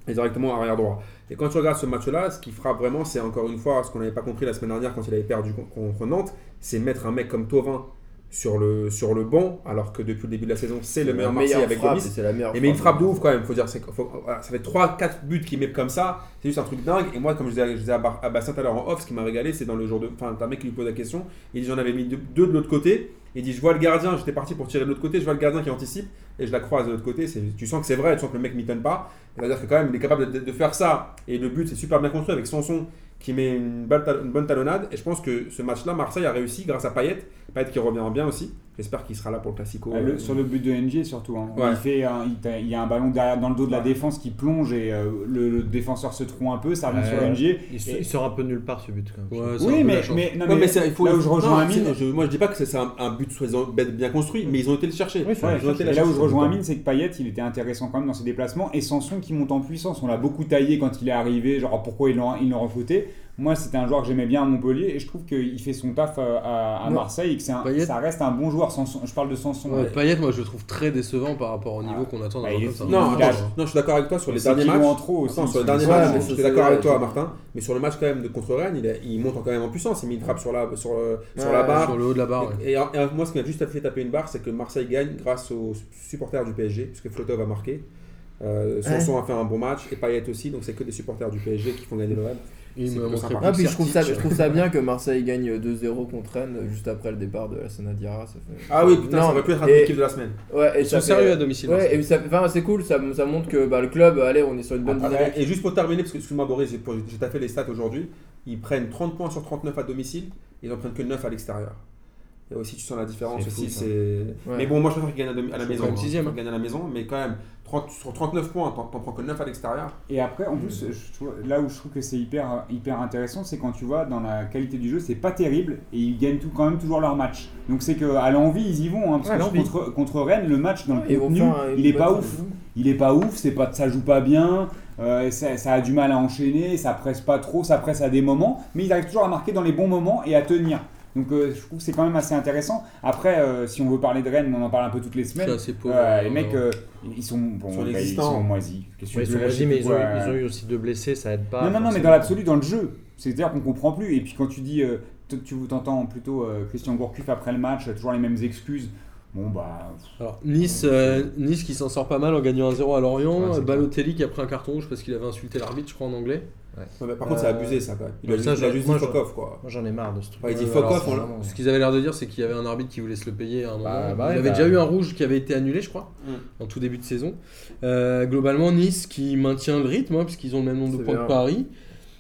Et directement arrière droit. Et quand tu regardes ce match-là, ce qui frappe vraiment, c'est encore une fois ce qu'on n'avait pas compris la semaine dernière quand il avait perdu con- contre Nantes, c'est mettre un mec comme Tovin sur le, sur le banc, alors que depuis le début de la saison, c'est le meilleur Marseille avec frappe, Gomis. la meilleure Et mais une frappe de ouf quand même, faut dire. faut- voilà, ça fait 3-4 buts qu'il met comme ça, c'est juste un truc dingue. Et moi, comme je disais, je disais à, Bar- à Bastien tout à l'heure en off, ce qui m'a régalé, c'est dans le jour de. Enfin, t'as un mec qui lui pose la question, il dit j'en avais mis deux, deux de l'autre côté. Il dit je vois le gardien, j'étais parti pour tirer de l'autre côté, je vois le gardien qui anticipe et je la croise de l'autre côté. Tu sens que c'est vrai, tu sens que le mec m'étonne pas. C'est-à-dire que quand même, il est capable de, de faire ça. Et le but, c'est super bien construit avec Sanson qui met une, balle ta- une bonne talonnade. Et je pense que ce match-là, Marseille a réussi grâce à Payet. Payet qui revient bien aussi. J'espère qu'il sera là pour le Classico. Euh, le- sur le but de NG surtout, hein, Ouais. il, fait un- il, il y a un ballon derrière dans le dos de la Ouais. défense qui plonge et euh, le, le défenseur se trouve un peu, ça revient Ouais. sur NG. Il, se- Et- il sort un peu nulle part ce but quand même. Oui, mais, chance. mais, non, Ouais, mais mais c'est- il faut, là où je rejoins non, Amine, je- moi je dis pas que c'est c'est un, un but bien construit, mais ils ont été le chercher. Oui, c'est Ouais, ils ont été et là où je rejoins. Amine, c'est que Payet, il était intéressant quand même dans ses déplacements et Sanson qui monte en puissance. On l'a beaucoup taillé quand il est arrivé, genre pourquoi ils l'ont ils l'ont. Moi, c'était un joueur que j'aimais bien à Montpellier et je trouve qu'il fait son taf euh, à. Marseille et que c'est un- Payet- ça reste un bon joueur. Sanson, je parle de Sanson. Ouais, ouais. Payet, moi je le trouve très décevant par rapport au niveau Ah. qu'on attend d'un Bah, joueur comme. Non, non, je suis d'accord avec toi sur les C'est derniers matchs. en trop aussi. Attends, sur les derniers matchs, je suis d'accord avec toi, Martin. Mais sur le match quand même de contre Rennes, il, monte quand même en puissance. Il met une frappe sur la, sur, sur Ouais, la barre. Sur le haut de la barre. ouais. Et, et- et moi, ce qui m'a juste fait taper une barre, c'est que Marseille gagne grâce aux supporters du PSG, puisque Flotov a marqué. Euh, Sanson a fait un bon match et Payet aussi, donc c'est que des supporters du PSG qui font gagner l'OM. Il me plus Ah, puis je trouve, ça, je trouve ça bien que Marseille gagne 2-0 contre Rennes juste après le départ de la Sanadiara. Ça fait... Ah oui, putain, Non, ça aurait pu être un équipe de la semaine. Ouais, et Ils ça sont fait- sérieux à domicile. Ouais, et ça, enfin, c'est cool, ça, ça montre que bah, le club, allez, on est sur une bonne Ah, dynamique. Et juste pour terminer, parce que excuse-moi Boris, j'ai j'ai taffé les stats aujourd'hui, ils prennent 30 points sur 39 à domicile, ils en prennent que 9 à l'extérieur. Et aussi, tu sens la différence C'est aussi. c'est... Ouais. Mais bon, moi je préfère qu'ils gagnent à, la Ils sont maison. quand même hein. sixième, préfère qu'ils gagnent à la maison, mais quand même, 30 sur 39 points, t'en t'en prends que 9 à l'extérieur. Et après, en plus, je trouve- là où je trouve que c'est hyper, hyper intéressant, c'est quand tu vois dans la qualité du jeu, c'est pas terrible et ils gagnent tout, quand même toujours leur match. Donc c'est qu'à l'envie, ils y vont. hein, parce Ouais, que contre, contre Rennes, le match dans le Ils vont contenu, un- il est pas ouf. il est pas ouf, c'est pas, ça joue pas bien, euh, ça, ça a du mal à enchaîner, ça presse pas trop, ça presse à des moments, mais il arrive toujours à marquer dans les bons moments et à tenir. Donc euh, je trouve que c'est quand même assez intéressant. Après, euh, si on veut parler de Rennes, on en parle un peu toutes les semaines. assez pauvre. Euh, les mecs, euh, ils sont, bon, Sur bah, ils l'existant. sont moisis. Ouais, ils sont moisis, mais ils ont, eu- ils ont eu aussi deux blessés, ça aide pas. non, non, non, mais dans l'absolu, dans le jeu. C'est-à-dire qu'on comprend plus. Et puis quand tu dis, euh, tu t'entends plutôt euh, Christian Gourcuff après le match, toujours les mêmes excuses. Bon, bah. Alors, nice, euh, nice qui s'en sort pas mal en gagnant 1-0 à Lorient. Ouais, Balotelli qui a pris un carton rouge parce qu'il avait insulté l'arbitre, je crois, en anglais. Ouais, mais par contre, c'est Euh, abusé ça quand même. Il a ouais, juste, ça, il a juste moi, dit fuck je- off quoi. Moi j'en ai marre de ce truc. Ouais, il dit Ouais, fuck alors, off, c'est on- vraiment- Ce qu'ils avaient l'air de dire, c'est qu'il y avait un arbitre qui voulait se le payer à un moment. Bah, bah Il ouais, avait bah- déjà eu un rouge qui avait été annulé, je crois, Mm. en tout début de saison. Euh, globalement, Nice qui maintient le rythme, hein, puisqu'ils ont le même nombre de points bien. que Paris.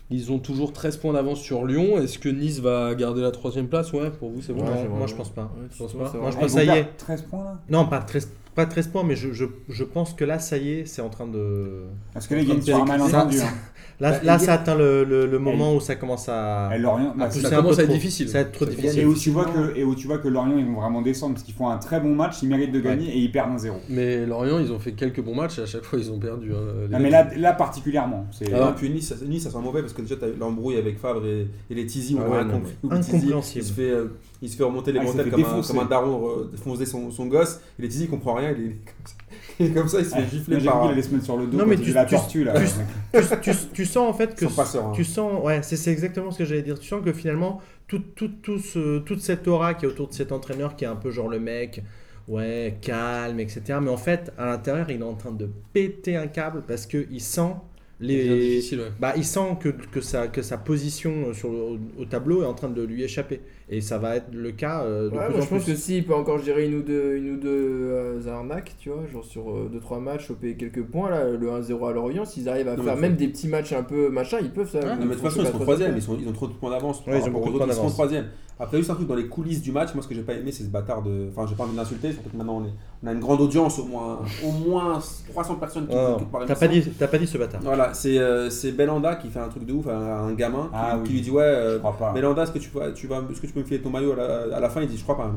Ils ont toujours 13 points d'avance sur Lyon. Est-ce que Nice va garder la troisième place? Ouais, pour vous, c'est bon. Ouais, moi je pense pas. Ouais, Je pense pas. Moi, je pense ça y est. perdre 13 points là? Non, pas 13, pas 13 points, mais je, je, je pense que là, ça y est, c'est en train de. Parce que là, ils gagnent sur un Ça- malentendu. ça- hein. Là, Bah, là il y a- ça atteint le, le, le moment où ça commence à. Et Lorient, bah, à ça commence à être trop. difficile. Ça va être trop difficile. Et où, tu vois que, et où tu vois que Lorient ils vont vraiment descendre parce qu'ils font un très bon match, ils méritent de gagner et ils perdent un 0. Mais Lorient, ils ont fait quelques bons matchs et à chaque fois, ils ont perdu. hein. Non, mais là, là particulièrement. C'est... Ah, puis Nice, ça, Nice, ça sent mauvais parce que déjà t'as eu l'embrouille avec Favre et, et les Tizi. Ah ouais, a incompréhensible. Il se fait, euh, il se fait remonter les Ah, il comme, un- comme un daron euh, défoncer son, son gosse. Et les Tizi, il comprend rien. Il est, il est comme ça, il se fait Ouais, gifler j'ai par. qu'il allait se mettre sur le dos Non, mais il tu- la tu- tortue là. tu, tu, tu sens en fait que passeur, hein. tu sens ouais c'est c'est exactement ce que j'allais dire tu sens que finalement tout, tout, tout ce- toute cette aura qui est autour de cet entraîneur qui est un peu genre le mec ouais calme etc mais en fait à l'intérieur il est en train de péter un câble parce que il sent les ouais. bah il sent que, que, sa, que sa position sur le- au, au tableau est en train de lui échapper et ça va être le cas euh, de Ouais, plus moi, en je pense plus que s'il peut encore gérer une ou deux, une ou deux euh, arnaques, tu vois, genre sur 2-3 matchs, choper quelques points, là, le 1-0 à Lorient, s'ils arrivent à Non, faire même des petits matchs un peu machin, ils peuvent ça. Ouais, Non, mais de toute façon, ils sont troisième, ils, sont, ils ont trop de points d'avance. Ouais, ils Ils sont troisième. Après, juste un truc dans les coulisses du match, moi ce que j'ai pas aimé, c'est ce bâtard de. Enfin, j'ai pas envie de l'insulter, surtout que maintenant on, est... on a une grande audience, au moins, au moins 300 personnes qui Oh, écoutent t'as pas dit t'as pas dit ce bâtard Voilà, c'est euh, Belanda qui fait un truc de ouf à un, gamin Ah qui, oui. qui lui dit Ouais, euh. Belanda, est-ce que, tu, peux- tu vas, est-ce que tu peux me filer ton maillot à la, à la fin? Il dit Je crois pas.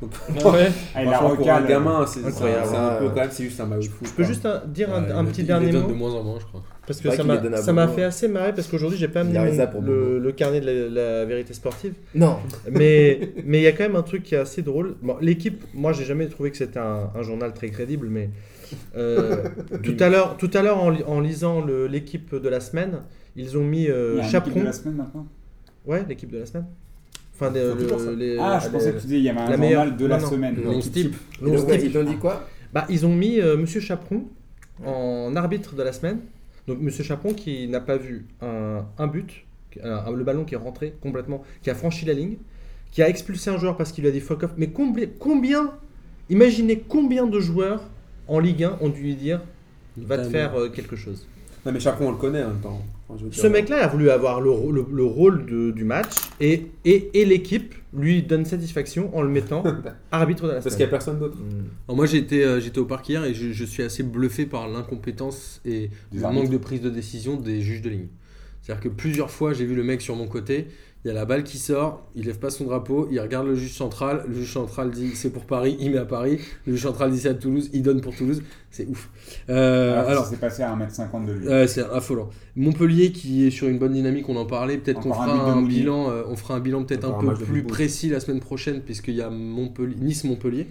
Donc, ouais. Ah, il pour un gamin, c'est Incroyable. c'est un peu quand même, c'est juste un maillot de foot. je peux juste un- dire un, Ouais, un il- petit il dernier mot de moins en moins, je crois. Parce que ça m'a fait assez marrer parce qu'aujourd'hui j'ai pas amené le, carnet de la, la vérité sportive. Non, Mais mais il y a quand même un truc qui est assez drôle. Bon, L'équipe, moi j'ai jamais trouvé que c'était un, un journal très crédible, mais euh, tout à l'heure tout à l'heure en, li- en lisant l'équipe de la semaine, ils ont mis euh, Il y a une équipe Chaperon. de la semaine maintenant. Ouais, l'équipe de la semaine. Enfin, le- les- Ah, je les- pensais que tu disais il y avait un la journal meilleure- de la non, semaine. Non, ils ont, dit quoi? Bah, ils ont mis euh, Monsieur Chaperon en arbitre de la semaine. Donc Monsieur Chaperon qui n'a pas vu un, un but, un- le ballon qui est rentré complètement, qui a franchi la ligne, qui a expulsé un joueur parce qu'il lui a dit fuck off. Mais combien, combien imaginez combien de joueurs en Ligue 1 ont dû lui dire va te faire euh, quelque chose. Non, mais Chaperon, on le connaît en même temps. Ce mec-là a voulu avoir le, le- le rôle de- du match et, et, et l'équipe lui donne satisfaction en le mettant arbitre de la Parce qu'il n'y a personne d'autre. Mm. Alors moi j'étais euh, j'étais au parc hier et je, je suis assez bluffé par l'incompétence et Des le arbitres. manque de prise de décision des juges de ligne. C'est-à-dire que plusieurs fois j'ai vu le mec sur mon côté, il y a la balle qui sort, il lève pas son drapeau, il regarde le juge central, le juge central dit c'est pour Paris, il met à Paris, le juge central dit c'est à Toulouse, il donne pour Toulouse, c'est ouf. Euh, alors, alors ça s'est passé à 1m50 de lui. C'est affolant. Montpellier qui est sur une bonne dynamique, on en parlait. Peut-être qu'on un fera un, bilan, euh, on fera un bilan peut-être un peu plus précis la semaine prochaine puisqu'il y a Montpellier, Nice-Montpellier.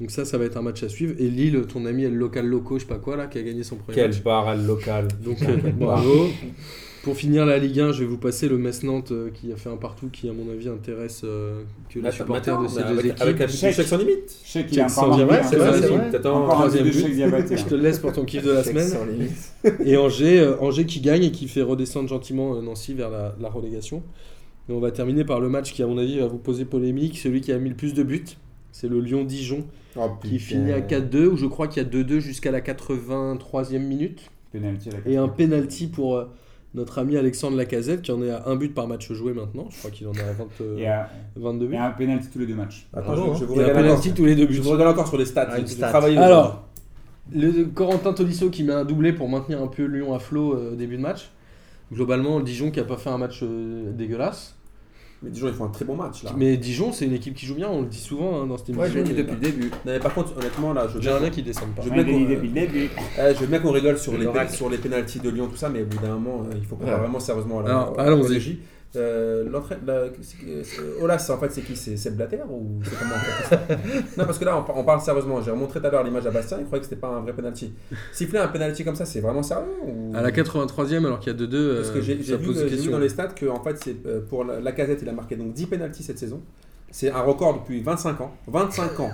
Donc ça, ça va être un match à suivre. Et Lille, ton ami, le local loco, je sais pas quoi là, qui a gagné son premier Quel match. bar local. Donc euh, bravo. Pour finir la Ligue 1, je vais vous passer le Metz-Nantes euh, qui a fait un partout qui, à mon avis, intéresse euh, que les Attends, supporters de ces mais deux avec, équipes. avec sans limite. A Sans ouais, un c'est vrai, vrai. Troisième but. Je te laisse pour ton kiff de la semaine. Limite. Et Angers, euh, Angers qui gagne et qui fait redescendre gentiment Nancy vers la, la relégation. Et on va terminer par le match qui, à mon avis, va vous poser polémique. Celui qui a mis le plus de buts, c'est le Lyon-Dijon, Oh, qui finit à 4-2, où je crois qu'il y a 2-2 jusqu'à la 83e minute. Penalty à la Et un penalty pour euh, notre ami Alexandre Lacazette, qui en est à un but par match joué maintenant. Je crois qu'il en est à 20, euh, 22 buts. et un penalty tous les deux matchs. Attends, Bravo, je, je hein. vous Et un regarde penalty encore. tous les deux buts. Je vous regarde encore sur les stats. Ah, stat. Alors, le Corentin Tolisso qui met un doublé pour maintenir un peu Lyon à flot euh, au début de match. Globalement, Dijon qui a pas fait un match euh, dégueulasse. Mais Dijon, ils font un très bon match là. Mais Dijon, c'est une équipe qui joue bien, on le dit souvent hein, dans cette émission. Ouais, je l'ai dit mais- depuis le début. Non, mais par contre, honnêtement, là, je veux bien, qu'ils descendent pas. Je- a bien qu'on- depuis le début. eh, je veux bien qu'on rigole sur les, sur les pénalties de Lyon, tout ça, mais au bout d'un moment, euh, il faut qu'on Ouais. vraiment sérieusement à la Alors, à la. Euh, la- c'est- c'est- Olas, en fait, c'est qui? C'est Seb Blatter ou c'est comment en fait, ça Non, parce que là, on, on parle sérieusement. J'ai remontré tout à l'heure l'image à Bastien, il croyait que c'était pas un vrai penalty. Siffler un penalty comme ça, c'est vraiment sérieux ou... À la 83e, alors qu'il y a 2-2, Parce que euh, j'ai vu, vu dans les stats que en fait, c'est euh, pour la, la casette, il a marqué donc 10 penalties cette saison. C'est un record depuis 25 ans. 25 ans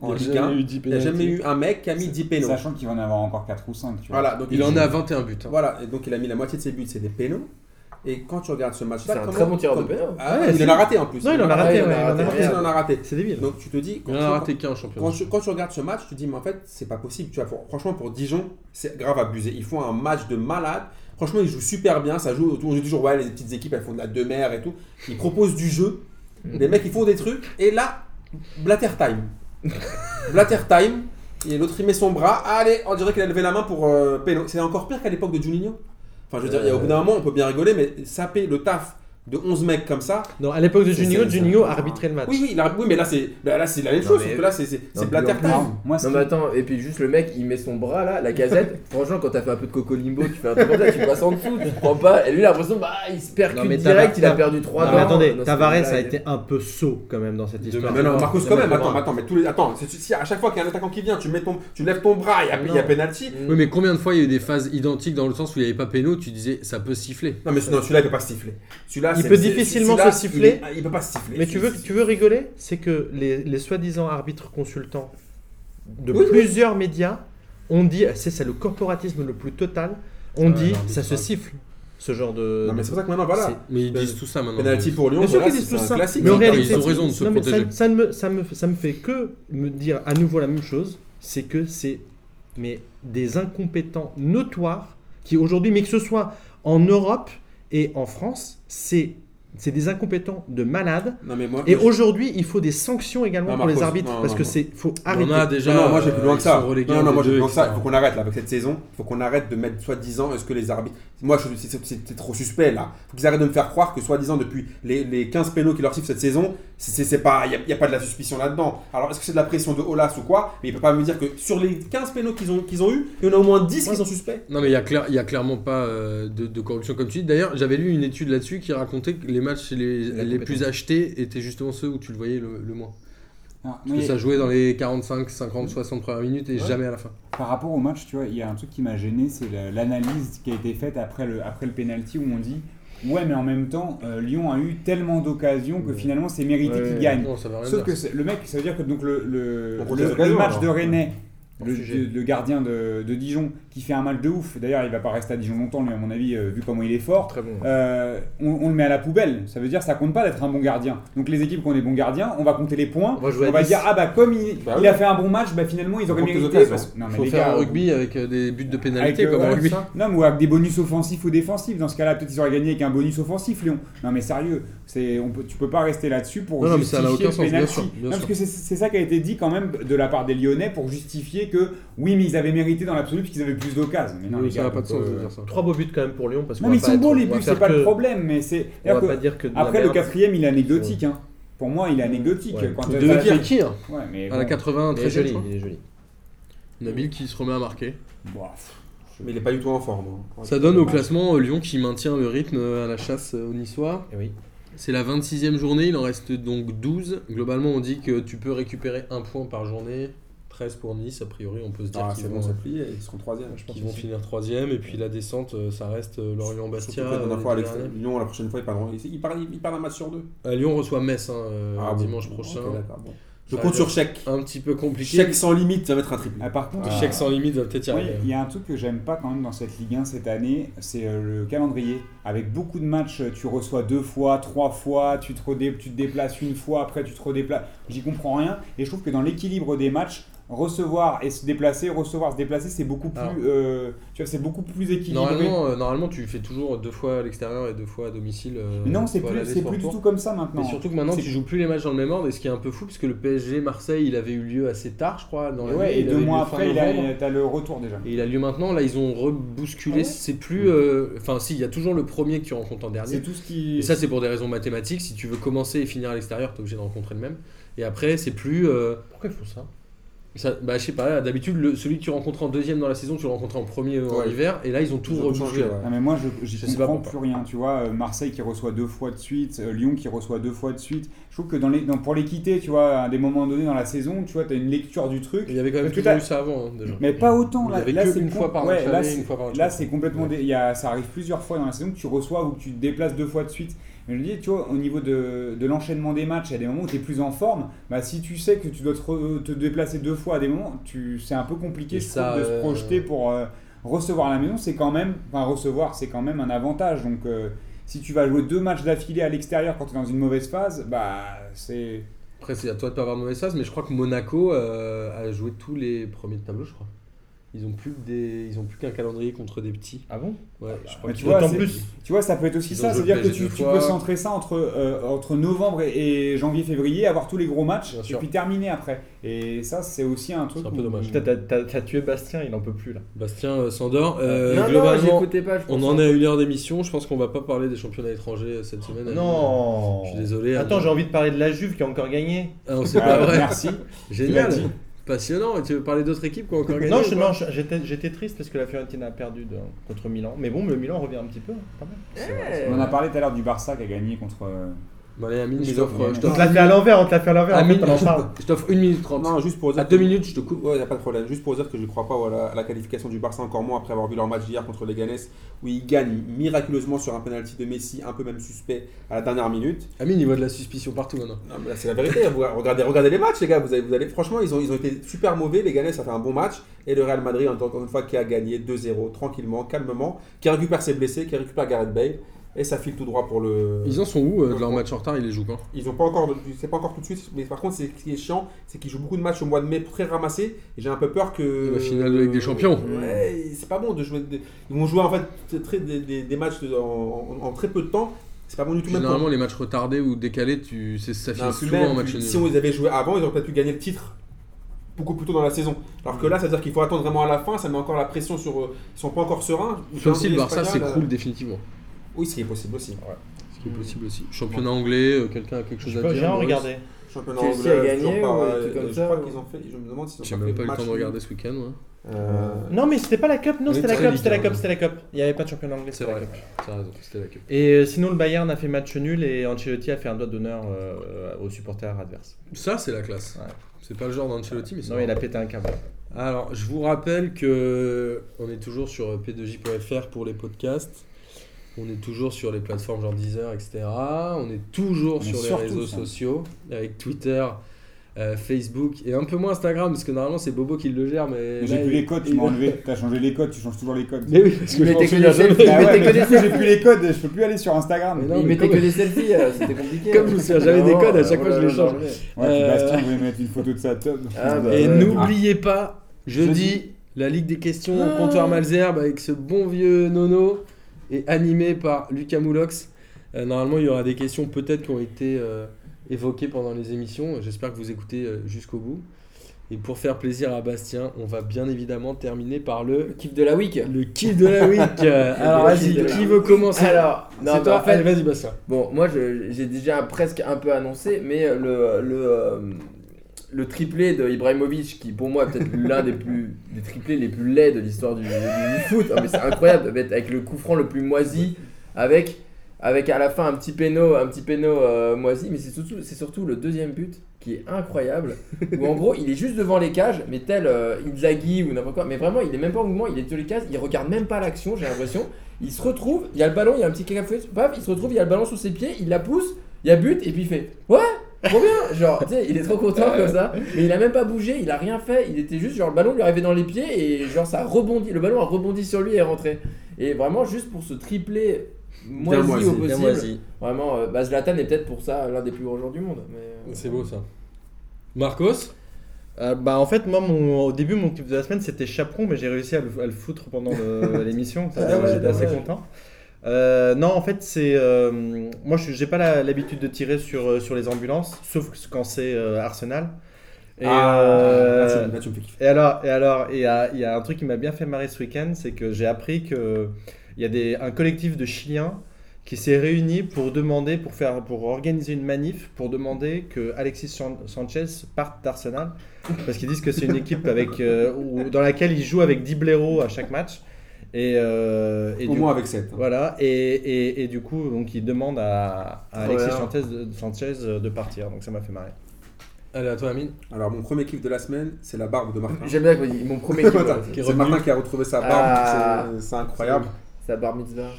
en Il y a Ligue 1. jamais eu 10 Il n'y a jamais eu un mec qui a mis 10 pénaux. Sachant qu'il va en avoir encore 4 ou 5. Tu vois. Voilà, donc Il en joue- est à 21 buts. hein. Voilà, et donc il a mis la moitié de ses buts, c'est des pénaux. Et quand tu regardes ce match-là, C'est un comment- très bon tireur de. Ah, Ouais, il en a raté en plus. Non, il en a raté, il en a il en a raté. Il en. C'est débile. Donc tu te dis, Il quand en tu- a raté qu'un championnat. Quand tu, quand tu regardes ce match, tu te dis, mais en fait, c'est pas possible. Tu vois, pour- franchement, pour Dijon, c'est grave abusé. Ils font un match de malade. Franchement, ils jouent super bien. Ça joue, on dit toujours, ouais, les petites équipes, elles font de la demeure et tout. Ils proposent du jeu. Les mecs, ils font des trucs. Et là, Blatter time. Blatter time. Et l'autre, il met son bras. Allez, on dirait qu'il a levé la main pour euh, péno. C'est encore pire qu'à l'époque de Juninho. Enfin, je veux dire, au bout d'un moment, on peut bien rigoler, mais saper le taf de 11 mecs comme ça. Non, à l'époque de Juninho, Juninho c'est- arbitrait le match. Oui, oui, oui mais là, c'est bah, là, c'est la même Non, chose. mais- sauf que là, c'est c'est- Non, Blatter. Moi, mais attends, et puis juste le mec il met son bras là, la casette, franchement quand t'as fait un peu de coco limbo, tu fais un truc comme ça, tu passes en dessous, tu te prends pas, et lui il a l'impression bah il se mais direct, il a perdu 3 Non, mais attendez, Tavares a été un peu sot quand même dans cette histoire. Mais non, Marcos quand même, attends, Attends, mais tous les. Attends, c'est- si à chaque fois qu'il y a un attaquant qui vient, tu, mets ton, tu lèves ton bras, il y a, penalty. Oui, mais combien de fois il y a eu des phases identiques dans le sens où il n'y avait pas péno, tu disais ça peut siffler. Non, mais non, celui-là, il peut pas siffler. Celui-là, Il peut difficilement se siffler. Il, peut pas se siffler. Mais tu veux, tu veux rigoler? C'est que les, les soi-disant arbitres consultants de Oui, oui. plusieurs médias ont dit, c'est c'est le corporatisme le plus total, ont Ouais, dit ça se siffle, ce genre de... Non, mais c'est pour ça que maintenant, voilà. Mais ils disent tout ça maintenant. Penalty pour Lyon, Bien sûr voilà, qu'ils disent c'est tout un ça. classique. Mais en Ils réalité, ont raison de se non, mais ça, protéger. ça ne me, ça, me, ça me fait que me dire à nouveau la même chose, c'est que c'est mais des incompétents notoires qui aujourd'hui, mais que ce soit en Europe et en France, c'est c'est des incompétents de malades. Non, mais moi. Et aujourd'hui, il faut des sanctions également Non, pour les arbitres non, parce non, que c'est faut Il y arrêter. en a déjà. Non, non, moi j'ai plus loin euh, que ça. Non, non, moi j'ai D2, plus loin que ça. Il faut qu'on arrête là avec cette saison. Il faut qu'on arrête de mettre soi-disant est-ce que les arbitres. Moi c'est- trop suspect là. Il faut qu'ils arrêtent de me faire croire que soi-disant depuis les, les 15 pénaux qui leur sifflent cette saison, c'est- pas il n'y a, pas de la suspicion là-dedans. Alors est-ce que c'est de la pression de Olas ou quoi? Mais il peut pas me dire que sur les 15 pénaux qu'ils ont, qu'ils ont eu, il y en a au moins 10 qui sont suspects. Non, mais il y a, clair- il y a clairement pas euh, de, de corruption comme tu dis. D'ailleurs, j'avais lu une étude là-dessus qui racontait que les matchs les, plus achetés étaient justement ceux où tu le voyais le, le moins. Alors, Parce que mais ça jouait dans les 45, 50, 60 premières minutes et Ouais. jamais à la fin. Par rapport au match, tu vois, il y a un truc qui m'a gêné, c'est la- l'analyse qui a été faite après le, après le penalty où on dit Ouais, mais en même temps, euh, Lyon a eu tellement d'occasions que finalement c'est mérité Ouais, qu'il gagne. Non, ça va rien Sauf dire. que le mec, ça veut dire que donc le, le, le- match alors. de Rennais, Le, gardien de, de Dijon, qui fait un match de ouf, d'ailleurs il va pas rester à Dijon longtemps, lui, à mon avis, euh, vu comment il est fort. Très bon. Euh, on, on le met à la poubelle, ça veut dire ça compte pas d'être un bon gardien. Donc les équipes qui ont des bons gardiens, on va compter les points. On va jouer à 10. dire ah bah comme il, Bah il a fait un bon match, bah finalement ils auraient mérité. parce- Non mais faut les faire gars, un rugby avec euh, des buts de pénalité Avec, euh, comme rugby. Non, mais ou avec des bonus offensifs ou défensifs. Dans ce cas-là, peut-être ils auraient gagné avec un bonus offensif, Lyon. Non, mais sérieux, c'est, on peut, tu peux pas rester là-dessus pour Non, non, mais ça justifier n'a aucun sens, bien penalty. sûr, bien Non, sûr. parce que c'est ça qui a été dit quand même de la part des Lyonnais pour justifier que oui, mais ils avaient mérité dans l'absolu puisqu'ils avaient plus d'occasions. Mais non, Oui, les ça gars, n'a pas de donc, sens de dire ça. Trois beaux buts quand même pour Lyon parce Non, mais ils sont beaux les buts, c'est pas le problème, mais c'est. On va c'est-à-dire pas que dire que de la après le quatrième, il est anecdotique. Hein. Pour moi, il est anecdotique. Ouais. Quand De mais à la bon. 80, Il est très joli, joli. il est joli. Nabil qui se remet à marquer. Mais il est pas du tout en forme. hein. Ça donne au classement euh, Lyon qui maintient le rythme euh, à la chasse euh, aux Niçois. Eh oui. C'est la 26e journée, il en reste donc 12. Globalement, on dit que tu peux récupérer un point par journée. 13 pour Nice, a priori, on peut se dire Ah, qu'ils c'est vont, bon, ça plie, ils seront troisième. Je pense qu'ils vont finir 3e. Et puis la descente, euh, ça reste euh, Lorient-Bastia. Euh. Lyon, la prochaine fois, ils perdront. Ils, ils, perdent, ils perdent un match sur deux. Euh, Lyon reçoit Metz hein, Ah, bon. dimanche prochain. Bon. Je Ça compte sur être chèque. Un petit peu compliqué. Chèque sans limite, ça va mettre un triplé. Ah, par contre, Ah. Chèque sans limite va peut-être y Oui, arriver. il y a un truc que j'aime pas quand même dans cette Ligue 1 cette année, c'est le calendrier. Avec beaucoup de matchs, tu reçois deux fois, trois fois, tu te, redé- tu te déplaces une fois, après tu te redéplaces. J'y comprends rien. Et je trouve que dans l'équilibre des matchs, recevoir et se déplacer, recevoir, se déplacer, c'est beaucoup plus, Alors. euh, tu vois, c'est beaucoup plus équilibré. Normalement, euh, normalement, tu fais toujours deux fois à l'extérieur et deux fois à domicile. euh, non, c'est plus, c'est plus du tout comme ça maintenant. Mais surtout que maintenant, tu joues plus les matchs dans le même ordre, et ce qui est un peu fou, parce que le PSG Marseille, il avait eu lieu assez tard, je crois, dans Et l'année, ouais, et il deux mois après, il a, t'as le retour déjà. Et il a lieu maintenant. Là, ils ont rebousculé. Ah ouais c'est plus. euh, Enfin, si, il y a toujours le premier que tu rencontres en dernier. C'est tout ce qui. Et ça, c'est pour des raisons mathématiques. Si tu veux commencer et finir à l'extérieur, tu es obligé de rencontrer le même. Et après, c'est plus. euh, Pourquoi ils font ça? Ça, bah, je sais pas, d'habitude, celui que tu rencontres en deuxième dans la saison, tu le rencontres en premier euh, en Ouais. hiver. Et là, ils ont tout changé, ouais. Ah mais moi je Je sais pas comprends pourquoi. plus rien, tu vois, euh, Marseille qui reçoit deux fois de suite, euh, Lyon qui reçoit deux fois de suite. Je trouve que dans les, dans, pour l'équité, tu vois, à des moments donnés dans la saison, tu vois, tu as une lecture du truc, Il y avait quand même toujours t'as- eu ça avant, hein, déjà. mais pas autant. Il y Là, avait là, c'est une fois par ouais, là, une fois par Là, c'est complètement. Ouais. dé- il y a, ça arrive plusieurs fois dans la saison que tu reçois ou que tu te déplaces deux fois de suite. Mais je dis, tu vois, au niveau de, de l'enchaînement des matchs, il y a des moments où tu es plus en forme. Bah, si tu sais que tu dois te, re- te déplacer deux fois à des moments, tu, c'est un peu compliqué je ça, trouve, de se euh, projeter pour euh, recevoir à la maison. C'est quand même. Enfin, recevoir, c'est quand même un avantage. Donc, euh, si tu vas jouer deux matchs d'affilée à l'extérieur quand tu es dans une mauvaise phase, bah, c'est. Après, c'est à toi de pas avoir de mauvaise phase, mais je crois que Monaco euh, a joué tous les premiers de tableau, je crois. Ils ont plus que des, ils ont plus qu'un calendrier contre des petits. Ah bon? Ouais, je crois tu vois, c'est- plus. Tu vois, ça peut être aussi ça, ont joué c'est-à-dire le que tu, peux centrer ça entre, euh, entre novembre et, et janvier-février, avoir tous les gros matchs, Bien et sûr. puis terminer après. Et ça, c'est aussi un truc. C'est un peu où- dommage. T'as- tué Bastien, il en peut plus là. Bastien euh, s'endort. Euh, non, globalement, j'écoutais pas. je on en est à une heure d'émission. Je pense qu'on va pas parler des championnats étrangers cette semaine. Non Je suis désolé. Attends, Anne. j'ai envie de parler de la Juve qui a encore gagné. Ah, non, c'est Ah, pas vrai. Merci. Génial. Passionnant. Et tu veux parler d'autres équipes qui ont encore gagné Non, ou je- pas non, je- j'étais j'étais triste parce que la Fiorentina a perdu de- contre Milan. Mais bon, le Milan revient un petit peu. hein, Pas mal. C'est vrai. On en a parlé tout à l'heure du Barça qui a gagné contre. euh, Bon, allez, Amine, je t'offre. Je On t'offre te l'a fait à l'envers, on te l'a fait à l'envers. en Amine, fait, on en parle. je t'offre 1 minute 30. Non, juste pour dire. À 2 minutes, je te coupe. Ouais, y a pas de problème. Juste pour dire que je ne crois pas à la, à la qualification du Barça encore moins après avoir vu leur match d'hier contre les Ganes où ils gagnent miraculeusement sur un penalty de Messi, un peu même suspect à la dernière minute. Amine, il voit de la suspicion partout maintenant. Non, mais là, c'est la vérité. Vous regardez, regardez les matchs, les gars. Vous, allez, franchement, ils ont, ils ont été super mauvais. Les Ganes, ça fait un bon match. Et le Real Madrid, encore une fois, qui a gagné 2-0 tranquillement, calmement, qui récupère ses blessés, qui récupère Gareth Bale. Et ça file tout droit pour le. Ils en sont où euh, de leur match en retard Ils les jouent quand Ils ont pas encore, sais pas encore tout de suite, mais par contre, c'est- ce qui est chiant, c'est qu'ils jouent beaucoup de matchs au mois de mai très ramassés. Et j'ai un peu peur que. La finale de Ligue des Champions. Ouais, c'est pas bon de jouer. Ils vont jouer en fait très, des, des- des matchs en, en- en très peu de temps. C'est pas bon du tout. Même Généralement, les matchs retardés ou décalés, tu... c'est- ça pour- finit souvent en match nul. Si on les avait joués avant, ils auraient peut-être pu gagner le titre beaucoup plus tôt dans la saison. Alors que là, ça veut dire qu'il faut attendre vraiment à la fin. Ça met encore la pression sur. eux. Ils sont pas encore sereins. Sauf si le Barça s'écroule euh, définitivement. Oui, ce qui est possible aussi. Ce qui est possible aussi. Championnat anglais, euh, quelqu'un a quelque chose Je à dire J'ai regardé. Championnat Chelsea anglais, a gagné toujours ou pas, un truc comme je ça, crois ou- qu'ils ont fait. Je me demande s'ils ont J'ai pas même pas eu le temps de regarder ce week-end. ouais. Euh, Non, mais c'était pas la Cup, non, c'était la Cup, c'était la Cup, c'était la Cup. Il n'y avait pas de championnat anglais, C'est c'était la vrai. Cup. T'as raison, c'était la queue. Et euh, sinon, le Bayern a fait match nul et Ancelotti a fait un doigt d'honneur euh, aux supporters adverses. Ça, c'est la classe. Ouais. C'est pas le genre d'Ancelotti, mais c'est Non, il a pété un câble. Alors, je vous rappelle que on est toujours sur p2j.fr pour les podcasts. On est toujours sur les plateformes genre Deezer, etc. On est toujours On sur les réseaux ça. sociaux avec Twitter, euh, Facebook et un peu moins Instagram parce que normalement c'est Bobo qui le gère. Mais J'ai plus il- les codes, tu m'as enlevé. T'as changé les codes, tu changes toujours les codes. Mais oui, parce que. Ah j'ai plus les codes, je peux plus aller sur Instagram. Mais non, il mettait que des selfies, euh, c'était compliqué. Comme je me souviens jamais des codes, à chaque fois, je les change. Ouais, Euh, Bastien voulait mettre une photo de sa tub. Ah, bah, Et n'oubliez pas, jeudi, Jeudi. la Ligue des questions au Ah. comptoir Malzerbe avec ce bon vieux Nono et animé par Lucas Moulox. Euh, normalement, il y aura des questions peut-être qui ont été euh, évoquées pendant les émissions. J'espère que vous écoutez euh, jusqu'au bout. Et pour faire plaisir à Bastien, on va bien évidemment terminer par le, Kiff de la week. le kiff de la week. Alors Le vas-y, qui veut commencer? Alors, non, C'est mais toi en fait, vas-y Bastien. Bon, moi j'ai déjà presque un peu annoncé, mais le, le, le triplé de Ibrahimovic, qui pour moi est peut-être l'un des plus des triplés les plus laids de l'histoire du, foot, Ah, c'est incroyable, avec- le coup franc le plus moisi, avec, avec à la fin un petit péno, un euh, moisi, mais c'est surtout, le deuxième but qui est incroyable, où en gros il est juste devant les cages, mais tel euh, Inzaghi ou n'importe quoi, mais vraiment il est même pas en mouvement, il est sur les cages, il regarde même pas l'action, j'ai l'impression. Il se retrouve, il y a le ballon, il y a un petit cacafouet, paf, il se retrouve, il y a le ballon sous ses pieds, il la pousse, il y a but, et puis il fait Ouais, trop bien Genre, tu sais, il est trop content comme ça, mais il a même pas bougé, il a rien fait, il était juste, genre, le ballon lui arrivait dans les pieds, et genre, ça a rebondi, le ballon a rebondi sur lui et est rentré. Et vraiment, juste pour ce triplé moisi, moisi, au possible, moisi. vraiment, euh, bah, Zlatan est peut-être pour ça l'un des plus gros joueurs du monde. Mais, euh, C'est beau ça. Marcos? Euh, bah en fait moi mon, au début mon kiff de la semaine c'était Chaperon mais j'ai réussi à le, à le foutre pendant l'émission Ah ouais, j'étais assez content. Euh, non en fait c'est euh, moi je j'ai pas l'habitude de tirer sur, euh, sur les ambulances sauf quand c'est euh, Arsenal. Et, Ah, là, tu- là, tu me fais kiffer. et alors, et alors, il y a, il y a un truc qui m'a bien fait marrer ce week-end, c'est que j'ai appris que il y a des, un collectif de Chiliens qui s'est réuni pour demander, pour faire, pour organiser une manif, pour demander que Alexis San- Sanchez parte d'Arsenal, parce qu'ils disent que c'est une équipe avec, où- dans laquelle il joue avec 10 blaireaux à chaque match. Et, euh, et Au du moins avec 7. voilà, et, et, et du coup, donc il demande à, à Alexis Voilà. Sanchez de, Sanchez de partir, donc ça m'a fait marrer. Allez, à toi, Amine. Alors, mon premier kiff de la semaine, c'est la barbe de Martin. J'aime bien quand il- mon premier kiff. C'est. Martin qui a retrouvé sa barbe, Ah. c'est- c'est incroyable. C'est la bar mitzvah.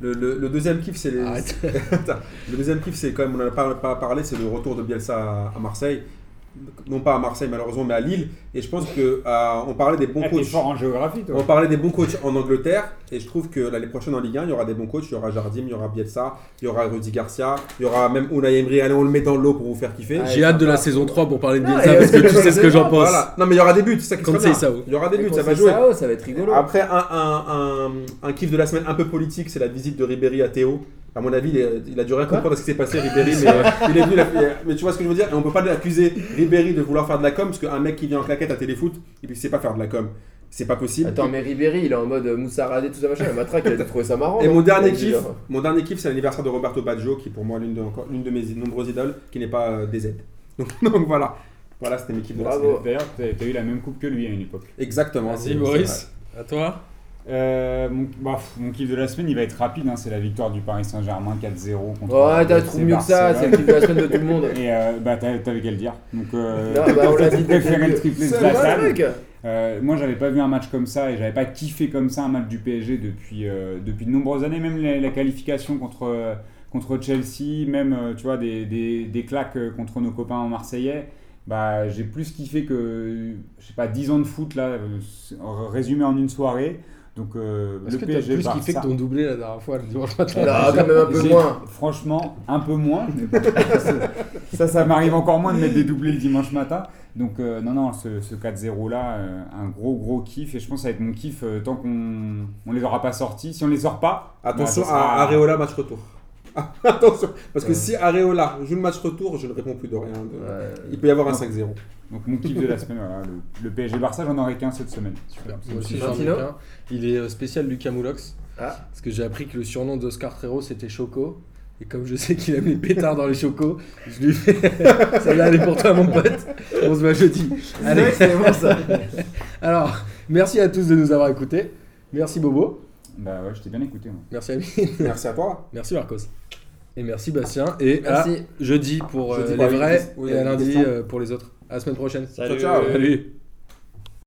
Le, le- le deuxième kiff, c'est les... Le deuxième kiff, c'est quand même, on n'en a pas, pas parlé, c'est le retour de Bielsa à, à Marseille. Non pas à Marseille malheureusement, mais à Lille. Et je pense que euh, on parlait des bons Ah, coachs. fort en géographie, toi. On parlait des bons coachs en Angleterre et je trouve que l'année prochaine en Ligue 1, il y aura des bons coachs. Il y aura Jardim, il y aura Bielsa, il y aura Rudy Garcia, il y aura même Unai Emery. Allez, on le met dans l'eau pour vous faire kiffer. Ah, J'ai hâte de la saison 3 pour parler de Bielsa parce que tu sais ce que j'en pense. Voilà. Non mais il y aura des buts, c'est ça qui. Il y aura des buts, ça va jouer. Sao, ça va être rigolo. Après, un, un, un, un kiff de la semaine un peu politique, c'est la visite de Ribéry à Théo. À mon avis, il, a dû rien comprendre à ce qui s'est passé, Ribéry, mais euh, il est venu. il a fait- mais tu vois ce que je veux dire? Et on peut pas l'accuser, Ribéry, de vouloir faire de la com, parce qu'un mec qui vient en claquette à téléfoot, il sait pas faire de la com. C'est pas possible. Attends, mais Ribéry, il est en mode Moussa Radé, tout ça machin. Matraque, il a trouvé ça marrant. Et mon dernier kiff, mon dernier kiff, c'est l'anniversaire de Roberto Baggio, qui est pour moi l'une de, encore- l'une de mes nombreuses idoles, qui n'est pas euh, DZ. Donc, donc voilà. Voilà, c'était mes kiffs de la Bravo. semaine. D'ailleurs, t'as t'as eu la même coupe que lui à une époque. Exactement. C'est- Maurice. À toi. Euh, mon, bah, mon kiff de la semaine, il va être rapide. hein, c'est la victoire du Paris Saint-Germain 4-0 contre. Ouais, t'as trouvé mieux que ça, c'est le kiff de la semaine de tout le monde. Et euh, bah, t'avais qu'à le dire. Donc, euh, Non, bah, on l'a dit préféré le triplé de Zlatan. Euh, moi, j'avais pas vu un match comme ça et j'avais pas kiffé comme ça un match du PSG depuis, euh, depuis de nombreuses années. Même la, la qualification contre, contre Chelsea, même tu vois, des, des, des claques contre nos copains en Marseillais. Bah, j'ai plus kiffé que, je sais pas, 10 ans de foot là, résumé en une soirée. Donc, euh, le que PSG plus kiffé que Barça. ton doublé la dernière fois le dimanche matin Non, quand même un peu moins. Franchement, un peu moins. mais ça, ça m'arrive encore moins de mettre des doublés le dimanche matin. Donc, euh, non, non, ce, ce 4-0 là, euh, un gros, gros kiff. Et je pense que ça va être mon kiff euh, tant qu'on on les aura pas sortis. Si on les sort pas, Attention bah, sera- à Areola match retour. Ah, Attention, parce que Ouais. si Areola joue le match retour, je ne réponds plus de rien. de- Ouais. Il peut y avoir un Non. 5-0. Donc, mon kiff de la semaine, voilà, le, le PSG Barça, j'en aurai qu'un cette semaine. Super. Aussi, Martino. Il est euh, spécial Lucas Moulox. Ah. Parce que j'ai appris que le surnom d'Oscar Trero c'était Choco. Et comme je sais qu'il aime les pétards dans les chocos, je lui fais. ça va aller pour toi, mon pote. On se voit jeudi. Allez. C'est bon ça. Alors, merci à tous de nous avoir écoutés. Merci Bobo. Bah ouais, je t'ai bien écouté. Moi. Merci Ami. Merci à toi. Merci Marcos. Et merci Bastien. Et à Merci. jeudi pour euh, Jeudi les vrais. Oui, et à lundi euh, pour les autres. À la semaine prochaine. Ciao, ciao. Salut.